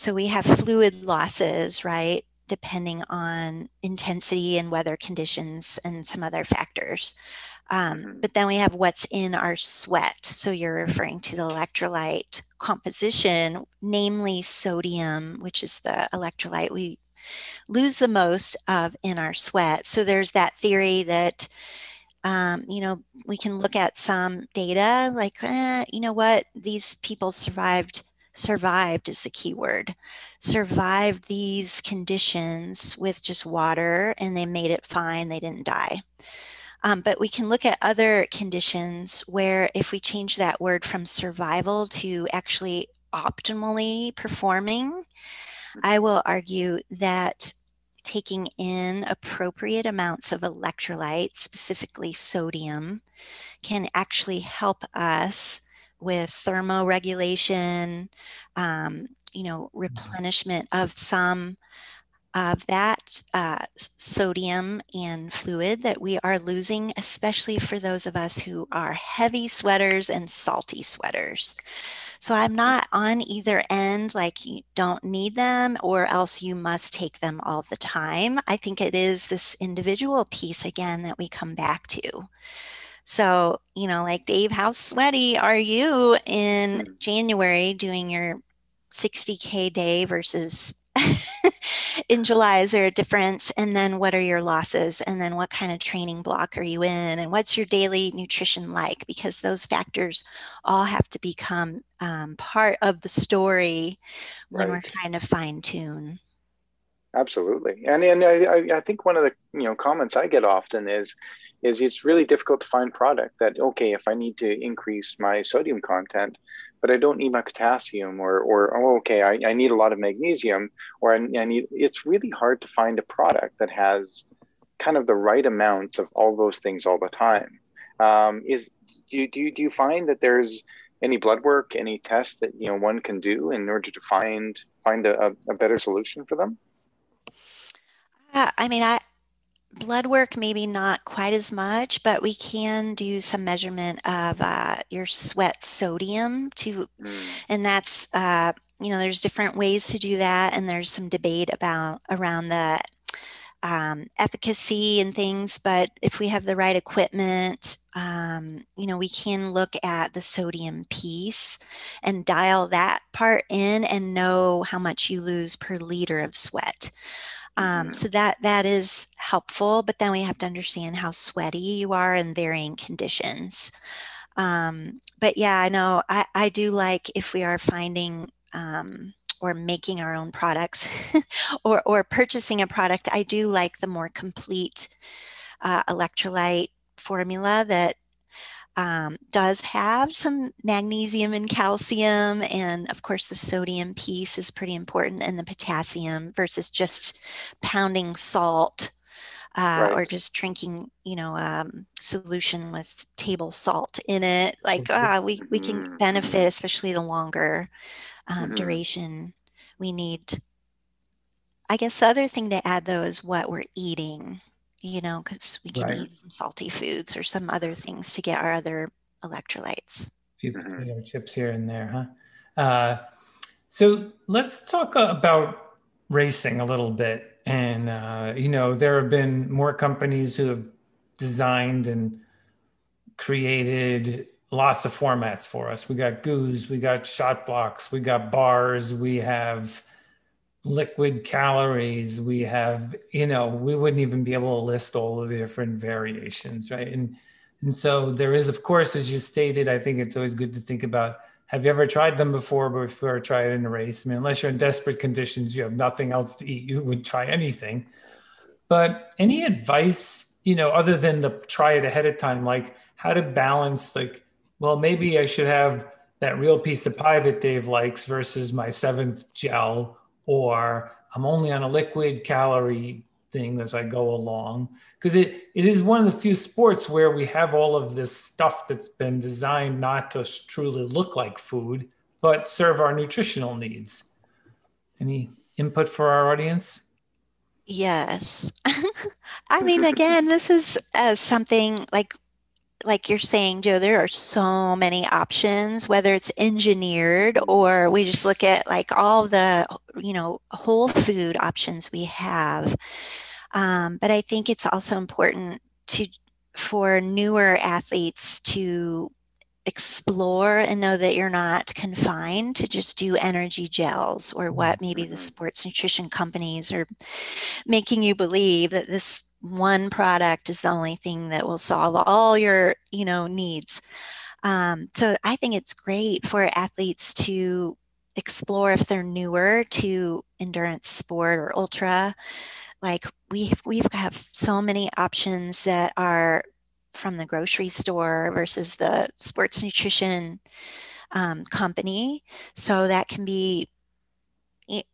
S4: So we have fluid losses, right? Depending on intensity and weather conditions and some other factors. Um, mm-hmm. but then we have what's in our sweat. So you're referring to the electrolyte composition, namely sodium, which is the electrolyte we lose the most of in our sweat. So there's that theory that, um, you know, we can look at some data like, eh, you know what, these people survived survived is the key word. Survived these conditions with just water and they made it fine they didn't die. Um, but we can look at other conditions where if we change that word from survival to actually optimally performing i will argue that taking in appropriate amounts of electrolytes specifically sodium can actually help us with thermoregulation, um, you know, mm-hmm. replenishment of some of that uh, sodium and fluid that we are losing, especially for those of us who are heavy sweaters and salty sweaters. So I'm not on either end, like you don't need them or else you must take them all the time. I think it is this individual piece again that we come back to. So, you know, like Dave, how sweaty are you in mm. January doing your 60K day versus <laughs> in July? Is there a difference? And then what are your losses? And then what kind of training block are you in? And what's your daily nutrition like? Because those factors all have to become um, part of the story when right. we're trying to fine tune.
S3: Absolutely, and and I, I think one of the you know comments I get often is is it's really difficult to find product that okay if i need to increase my sodium content but i don't need my potassium or or oh, okay I, I need a lot of magnesium or I, I need it's really hard to find a product that has kind of the right amounts of all those things all the time um, is do you, do you, do you find that there's any blood work, any tests that you know one can do in order to find find a, a better solution for them?
S4: Uh, I mean, I blood work maybe not quite as much, but we can do some measurement of uh, your sweat sodium to, mm. and that's uh, you know there's different ways to do that, and there's some debate about around the um, efficacy and things. But if we have the right equipment, um, you know, we can look at the sodium piece and dial that part in and know how much you lose per liter of sweat. Um, mm-hmm. so that that is helpful, but then we have to understand how sweaty you are in varying conditions. Um, but yeah, I know I, I do like if we are finding um, or making our own products <laughs> or, or purchasing a product, I do like the more complete uh, electrolyte formula that um, does have some magnesium and calcium. And of course, the sodium piece is pretty important, and the potassium versus just pounding salt. Uh, right. or just drinking, you know, um, solution with table salt in it. Like, ah, we, we can mm-hmm. benefit, especially the longer um, mm-hmm. duration we need i guess the other thing to add though is what we're eating you know because we can right. eat some salty foods or some other things to get our other electrolytes
S1: few mm-hmm. potato chips here and there huh uh, so let's talk about racing a little bit and uh, you know there have been more companies who have designed and created lots of formats for us. We got goos, we got shot blocks, we got bars, we have liquid calories, we have, you know, we wouldn't even be able to list all of the different variations, right? And and so there is, of course, as you stated, I think it's always good to think about have you ever tried them before before try it in a race? I mean, unless you're in desperate conditions, you have nothing else to eat, you would try anything. But any advice, you know, other than the try it ahead of time, like how to balance like well, maybe I should have that real piece of pie that Dave likes versus my seventh gel, or I'm only on a liquid calorie thing as I go along. Because it, it is one of the few sports where we have all of this stuff that's been designed not to truly look like food, but serve our nutritional needs. Any input for our audience?
S4: Yes. <laughs> I mean, again, this is uh, something like like you're saying, Joe, there are so many options, whether it's engineered or we just look at like all the, you know, whole food options we have. Um, but I think it's also important to for newer athletes to explore and know that you're not confined to just do energy gels or what maybe the mm-hmm. sports nutrition companies are making you believe that this one product is the only thing that will solve all your you know needs. Um, so i think it's great for athletes to explore if they're newer to endurance sport or ultra. Like we we have so many options that are from the grocery store versus the sports nutrition um, company. So that can be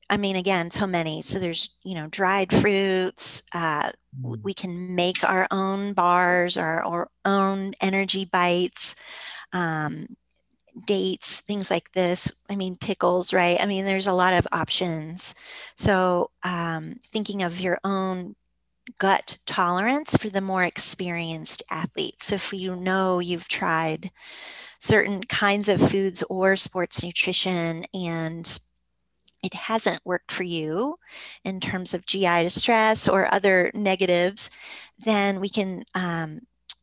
S4: I mean, again, so many. So there's, you know, dried fruits. Uh, mm. we can make our own bars, our, our own energy bites, um, dates, things like this. I mean, pickles, right? I mean, there's a lot of options. So um, thinking of your own gut tolerance for the more experienced athletes. So if you know you've tried certain kinds of foods or sports nutrition and it hasn't worked for you in terms of GI distress or other negatives, then we can um,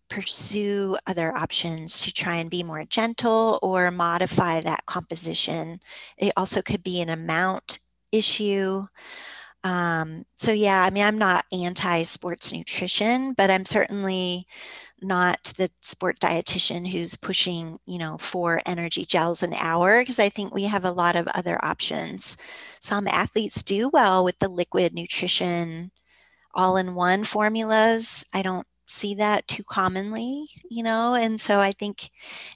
S4: pursue other options to try and be more gentle or modify that composition. It also could be an amount issue. Um, so, yeah, I mean, I'm not anti sports nutrition, but I'm certainly not the sport dietitian who's pushing, you know, four energy gels an hour because I think we have a lot of other options. Some athletes do well with the liquid nutrition all in one formulas. I don't see that too commonly, you know, and so I think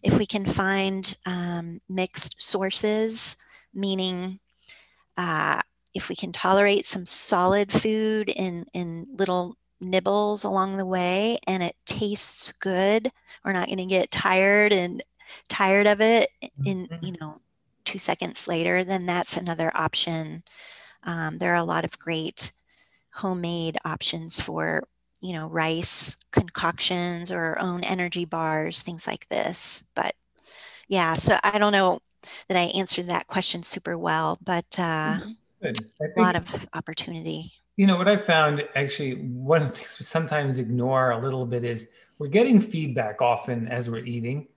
S4: if we can find um, mixed sources, meaning uh, if we can tolerate some solid food in in little nibbles along the way and it tastes good. We're not going to get tired and tired of it in mm-hmm. you know two seconds later then that's another option um, there are a lot of great homemade options for you know rice concoctions or our own energy bars things like this but yeah so i don't know that i answered that question super well but uh, a lot of opportunity
S1: you know what i found actually one of the things we sometimes ignore a little bit is we're getting feedback often as we're eating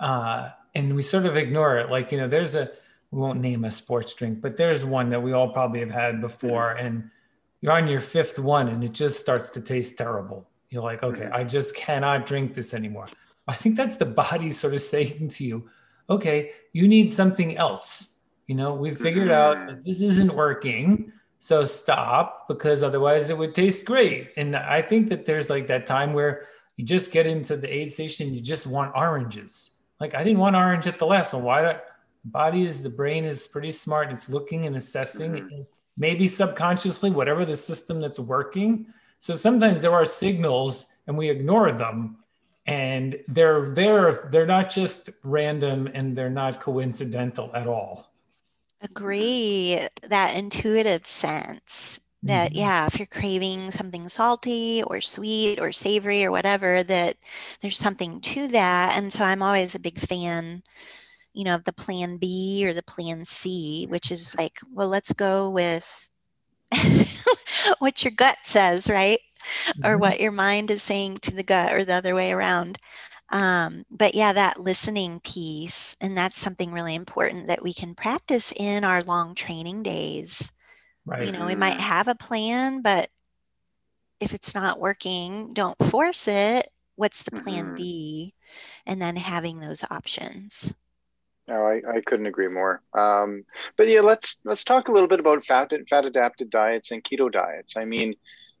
S1: uh, and we sort of ignore it like you know there's a we won't name a sports drink but there's one that we all probably have had before mm-hmm. and you're on your fifth one and it just starts to taste terrible. You're like, okay, mm-hmm. I just cannot drink this anymore. I think that's the body sort of saying to you, okay, you need something else. You know, we figured out mm-hmm. that this isn't working. So stop because otherwise it would taste great. And I think that there's like that time where you just get into the aid station, you just want oranges. Like I didn't want orange at the last one. Why do body is the brain is pretty smart. It's looking and assessing. Mm-hmm maybe subconsciously, whatever the system that's working. So sometimes there are signals and we ignore them and they're they're they're not just random and they're not coincidental at all
S4: agree that intuitive sense that mm-hmm. yeah if you're craving something salty or sweet or savory or whatever that there's something to that and so i'm always a big fan you know, of the plan B or the plan C, which is like, well, let's go with <laughs> what your gut says, right? Mm-hmm. Or what your mind is saying to the gut or the other way around. Um, but yeah, that listening piece, and that's something really important that we can practice in our long training days. Right. You know, we might have a plan, but if it's not working, don't force it. What's the plan mm-hmm. B? And then having those options.
S3: No, I, I couldn't agree more. Um, but yeah, let's let's talk a little bit about fat fat adapted diets and keto diets. I mean,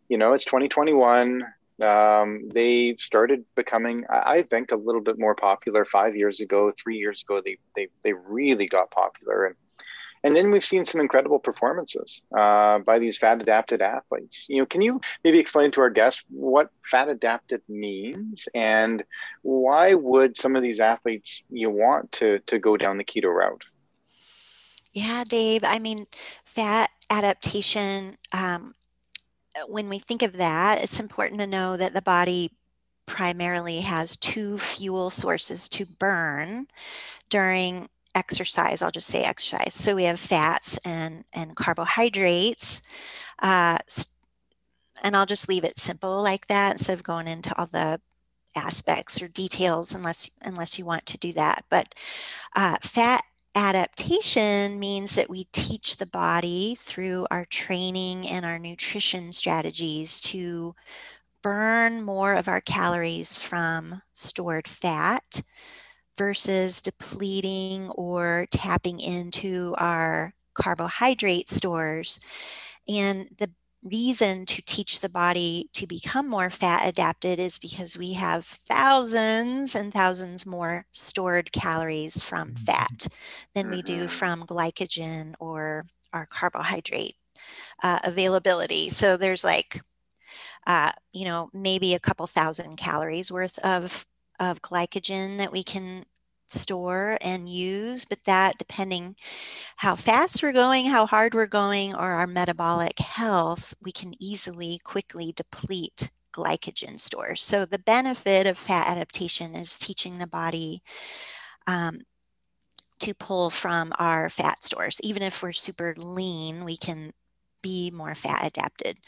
S3: you know, it's 2021. Um, they started becoming, I think, a little bit more popular five years ago, three years ago. They they they really got popular, and and then we've seen some incredible performances uh, by these fat adapted athletes. You know, can you maybe explain to our guests what fat adapted means and why would some of these athletes you want to to go down the keto route?
S4: Yeah, Dave. I mean, fat adaptation. Um, when we think of that, it's important to know that the body primarily has two fuel sources to burn during exercise, I'll just say exercise. So we have fats and, and carbohydrates. Uh, and I'll just leave it simple like that instead of going into all the aspects or details unless unless you want to do that. But uh, fat adaptation means that we teach the body through our training and our nutrition strategies to burn more of our calories from stored fat versus depleting or tapping into our carbohydrate stores. And the reason to teach the body to become more fat adapted is because we have thousands and thousands more stored calories from mm-hmm. fat than we do mm-hmm. from glycogen or our carbohydrate uh, availability. So there's like, uh, you know, maybe a couple thousand calories worth of of glycogen that we can store and use, but that depending how fast we're going, how hard we're going, or our metabolic health, we can easily, quickly deplete glycogen stores. So the benefit of fat adaptation is teaching the body um, to pull from our fat stores. Even if we're super lean, we can be more fat adapted.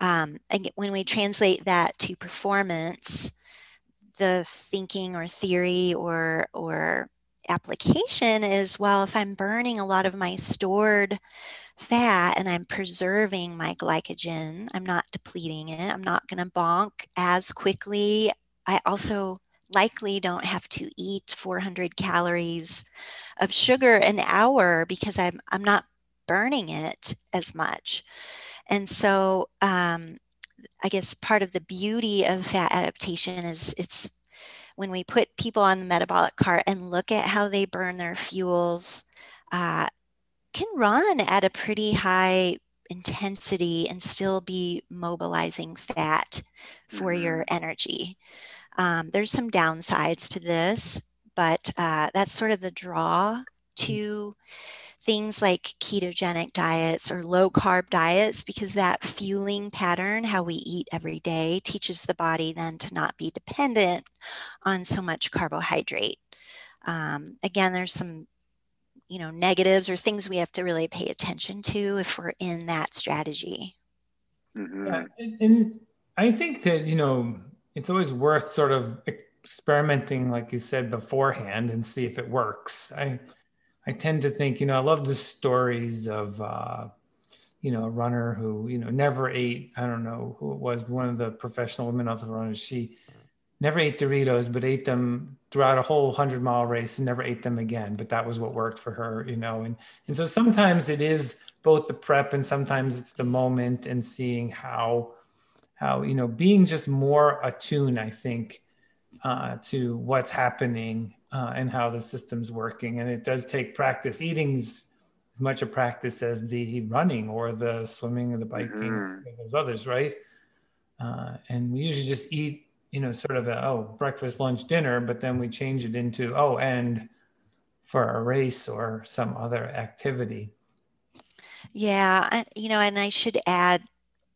S4: Um, and when we translate that to performance, the thinking or theory or or application is well if i'm burning a lot of my stored fat and i'm preserving my glycogen i'm not depleting it i'm not going to bonk as quickly i also likely don't have to eat 400 calories of sugar an hour because i'm i'm not burning it as much. And so um, I guess part of the beauty of fat adaptation is it's when we put people on the metabolic cart and look at how they burn their fuels, uh, can run at a pretty high intensity and still be mobilizing fat for mm-hmm. your energy. Um, there's some downsides to this, but uh, that's sort of the draw to things like ketogenic diets or low carb diets because that fueling pattern, how we eat every day, teaches the body then to not be dependent on so much carbohydrate. Um, again, there's some you know negatives or things we have to really pay attention to if we're in that strategy.
S1: Mm-hmm. Yeah, and, and I think that you know it's always worth sort of experimenting, like you said beforehand, and see if it works. I I tend to think, you know, I love the stories of, uh, you know, a runner who, you know, never ate, I don't know who it was, one of the professional women ultra runners. She never ate Doritos, but ate them throughout a whole hundred mile race and never ate them again. But that was what worked for her, you know. And, and so sometimes it is both the prep and sometimes it's the moment and seeing how, how, you know, being just more attuned, I think, uh, to what's happening uh, and how the system's working. And it does take practice. Eating's as much a practice as the running or the swimming or the biking mm-hmm. or those others, right? Uh, and we usually just eat, you know, sort of a, oh, breakfast, lunch, dinner, but then we change it into, oh, and for a race or some other activity.
S4: Yeah, you know, and I should add,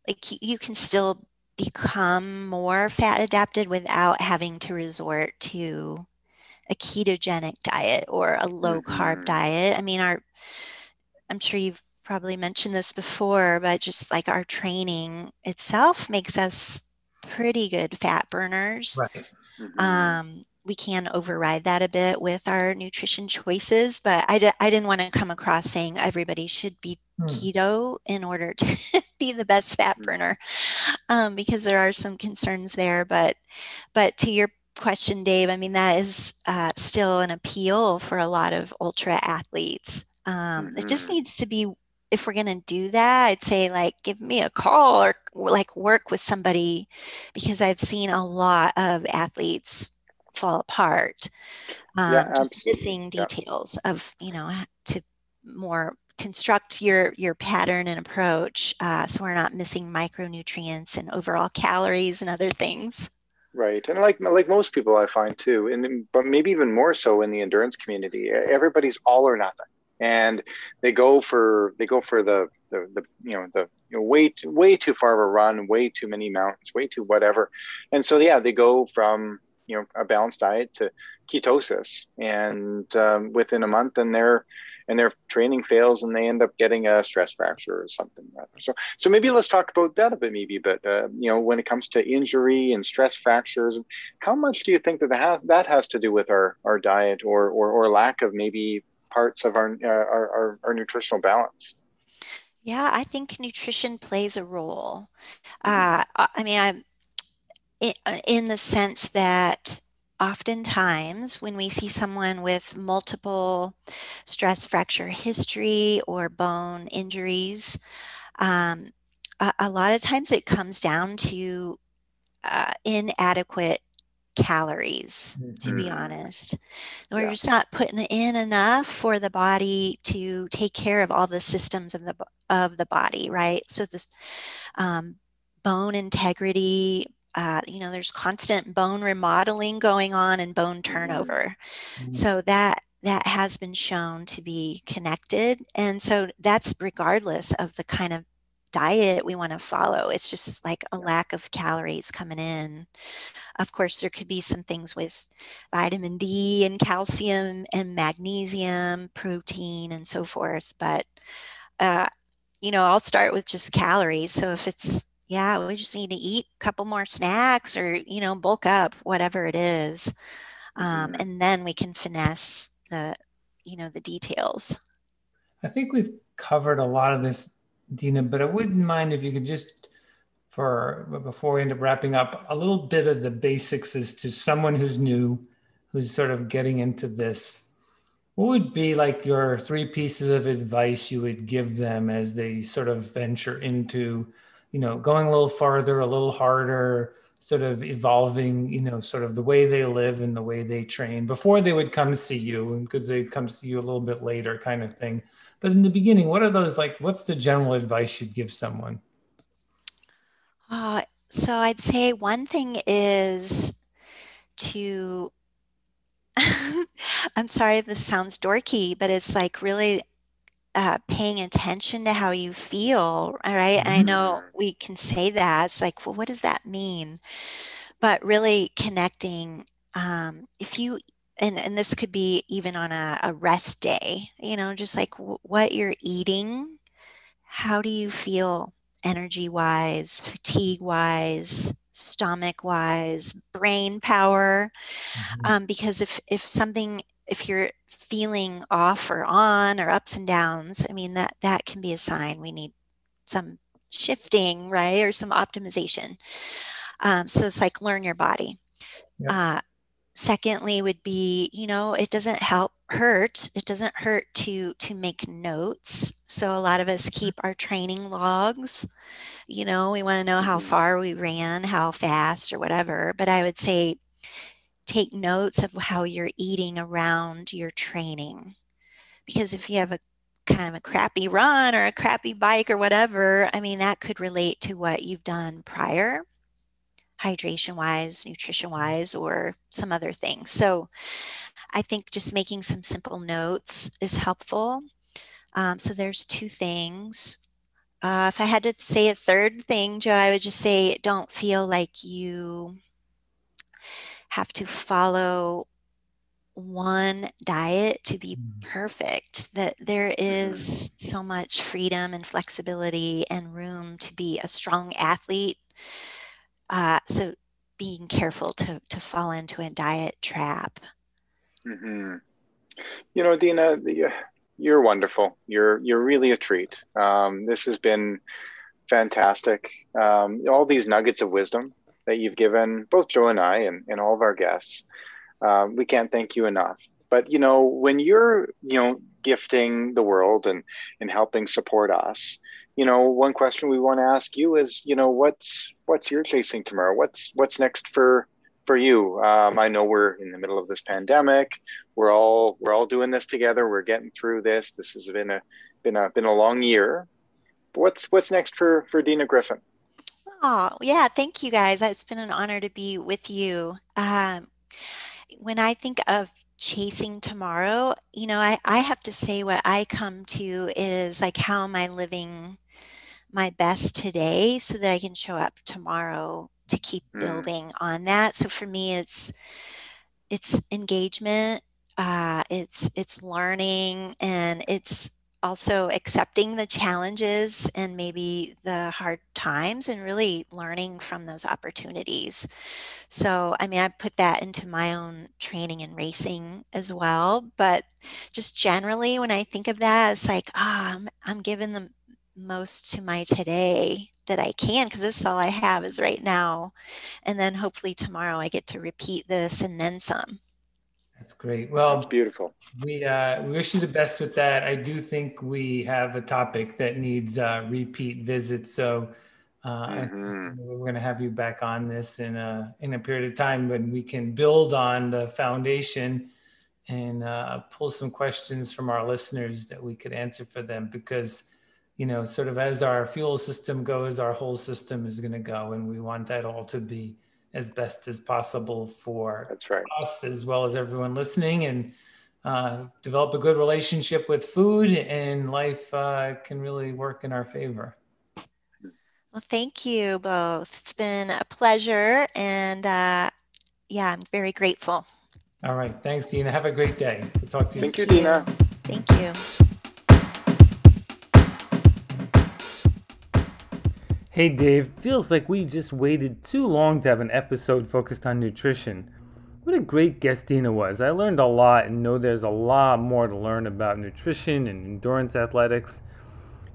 S4: like you can still become more fat adapted without having to resort to a ketogenic diet or a low carb mm-hmm. diet. I mean, our, I'm sure you've probably mentioned this before, but just like our training itself makes us pretty good fat burners. Right. Mm-hmm. Um, we can override that a bit with our nutrition choices, but I, d- I didn't want to come across saying everybody should be hmm. keto in order to <laughs> be the best fat mm. burner, um, because there are some concerns there. But, but to your question, Dave, I mean that is uh, still an appeal for a lot of ultra athletes. Um, mm-hmm. It just mm-hmm. needs to be. If we're going to do that, I'd say like give me a call or like work with somebody because I've seen a lot of athletes fall apart. Um, yeah, just missing details yeah. of you know to more construct your your pattern and approach uh, so we're not missing micronutrients and overall calories and other things
S3: right and like like most people i find too and but maybe even more so in the endurance community everybody's all or nothing. And they go for they go for the the, the you know the you know, way too, way too far of a run way too many mountains way too whatever. And so yeah they go from you know a balanced diet to ketosis. And um, within a month and they're and their training fails and they end up getting a stress fracture or something rather. so so maybe let's talk about that a bit maybe but uh, you know when it comes to injury and stress fractures how much do you think that that, that has to do with our our diet or or, or lack of maybe parts of our, uh, our, our our nutritional balance
S4: yeah i think nutrition plays a role mm-hmm. uh, i mean i'm uh, in the sense that oftentimes when we see someone with multiple stress fracture history or bone injuries, um, a, a, lot of times it comes down to uh, inadequate calories mm-hmm. to be mm-hmm. honest we're yeah. just not putting in enough for the body to take care of all the systems of the of the body right so this um, bone integrity uh, you know, there's constant bone remodeling going on and bone mm-hmm. turnover. Mm-hmm. So that that has been shown to be connected. And so that's regardless of the kind of diet we want to follow. It's just like a lack of calories coming in. Of course, there could be some things with vitamin D and calcium and magnesium, protein, and so forth. But, uh, you know, I'll start with just calories. So if it's yeah, we just need to eat a couple more snacks or, you know, bulk up, whatever it is. Um, mm-hmm. And then we can finesse the, you know, the details.
S1: I think we've covered a lot of this, Dina, but I wouldn't mind if you could just, for before we end up wrapping up, a little bit of the basics as to someone who's new, who's sort of getting into this. What would be like your three pieces of advice you would give them as they sort of venture into you know, going a little farther, a little harder, sort of evolving, you know, sort of the way they live and the way they train before they would come see you and because they'd come see you a little bit later kind of thing. But in the beginning, what are those like, what's the general advice you'd give someone?
S4: Uh, so I'd say one thing is to <laughs> I'm sorry if this sounds dorky, but it's like really uh, paying attention to how you feel, right? Mm-hmm. I know we can say that. It's like, well, what does that mean? But really connecting. Um, if you and and this could be even on a, a rest day, you know, just like w- what you're eating. How do you feel energy wise, fatigue wise, stomach wise, brain power? Mm-hmm. Um, because if if something if you're feeling off or on or ups and downs, I mean that that can be a sign we need some shifting, right, or some optimization. Um, so it's like learn your body. Yep. Uh, secondly, would be you know it doesn't help hurt. It doesn't hurt to to make notes. So a lot of us mm-hmm. keep our training logs. You know, we want to know how mm-hmm. far we ran, how fast, or whatever. But I would say take notes of how you're eating around your training. Because if you have a kind of a crappy run or a crappy bike or whatever, I mean, that could relate to what you've done prior, hydration wise, nutrition wise, or some other things. So I think just making some simple notes is helpful. Um, so there's two things. Uh, if I had to say a third thing, Joe, I would just say don't feel like you have to follow one diet to be mm. perfect that there is so much freedom and flexibility and room to be a strong athlete. Uh, so being careful to to fall into a diet trap.
S3: Mm-hmm. you know dina you're wonderful. You're you're really a treat. Um, this has been fantastic. Um, all these nuggets of wisdom that you've given both Joe and I and, and all of our guests. Uh, we can't thank you enough. But you know, when you're you know gifting the world and and helping support us, you know, one question we want to ask you is, you know, what's what's your chasing tomorrow? What's what's next for for you? Um, I know we're in the middle of this pandemic. We're all we're all doing this together. We're getting through this. This has been a been a been a long year. What's what's next for for Dina Griffin?
S4: Oh, yeah. Thank you guys. It's been an honor to be with you. Um, when I think of chasing tomorrow, you know, I, I have to say what I come to is like, how am I living my best today so that I can show up tomorrow to keep mm. building on that. So for me, it's, it's engagement, uh, it's, it's learning and it's, also accepting the challenges and maybe the hard times and really learning from those opportunities. So, I mean, I put that into my own training and racing as well. But just generally, when I think of that, it's like, ah, oh, I'm, I'm giving the most to my today that I can because this is all I have is right now. And then hopefully tomorrow I get to repeat this and then some.
S1: That's great. Well,
S3: it's beautiful.
S1: We uh, we wish you the best with that. I do think we have a topic that needs uh, repeat visits, so uh, mm-hmm. we're going to have you back on this in a in a period of time when we can build on the foundation and uh, pull some questions from our listeners that we could answer for them because you know sort of as our fuel system goes our whole system is going to go and we want that all to be as best as possible for
S3: That's right.
S1: us as well as everyone listening and uh, develop a good relationship with food and life uh, can really work in our favor.
S4: Well, thank you both. It's been a pleasure and uh, yeah, I'm very grateful.
S1: All right. Thanks, Dina. Have a great day. We'll talk to you.
S3: Thank soon. you, Dina.
S4: Thank you.
S2: Hey Dave, feels like we just waited too long to have an episode focused on nutrition. What a great guest Dina was. I learned a lot and know there's a lot more to learn about nutrition and endurance athletics.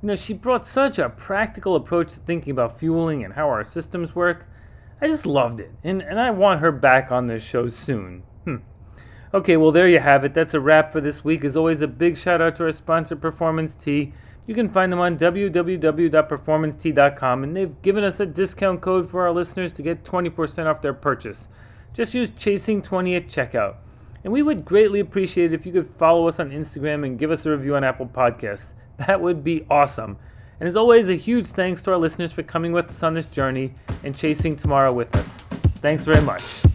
S2: You know, she brought such a practical approach to thinking about fueling and how our systems work. I just loved it, and, and I want her back on this show soon. Hmm. Okay, well, there you have it. That's a wrap for this week. As always, a big shout out to our sponsor, Performance Tea. You can find them on www.performancet.com, and they've given us a discount code for our listeners to get 20% off their purchase. Just use Chasing20 at checkout. And we would greatly appreciate it if you could follow us on Instagram and give us a review on Apple Podcasts. That would be awesome. And as always, a huge thanks to our listeners for coming with us on this journey and chasing tomorrow with us. Thanks very much.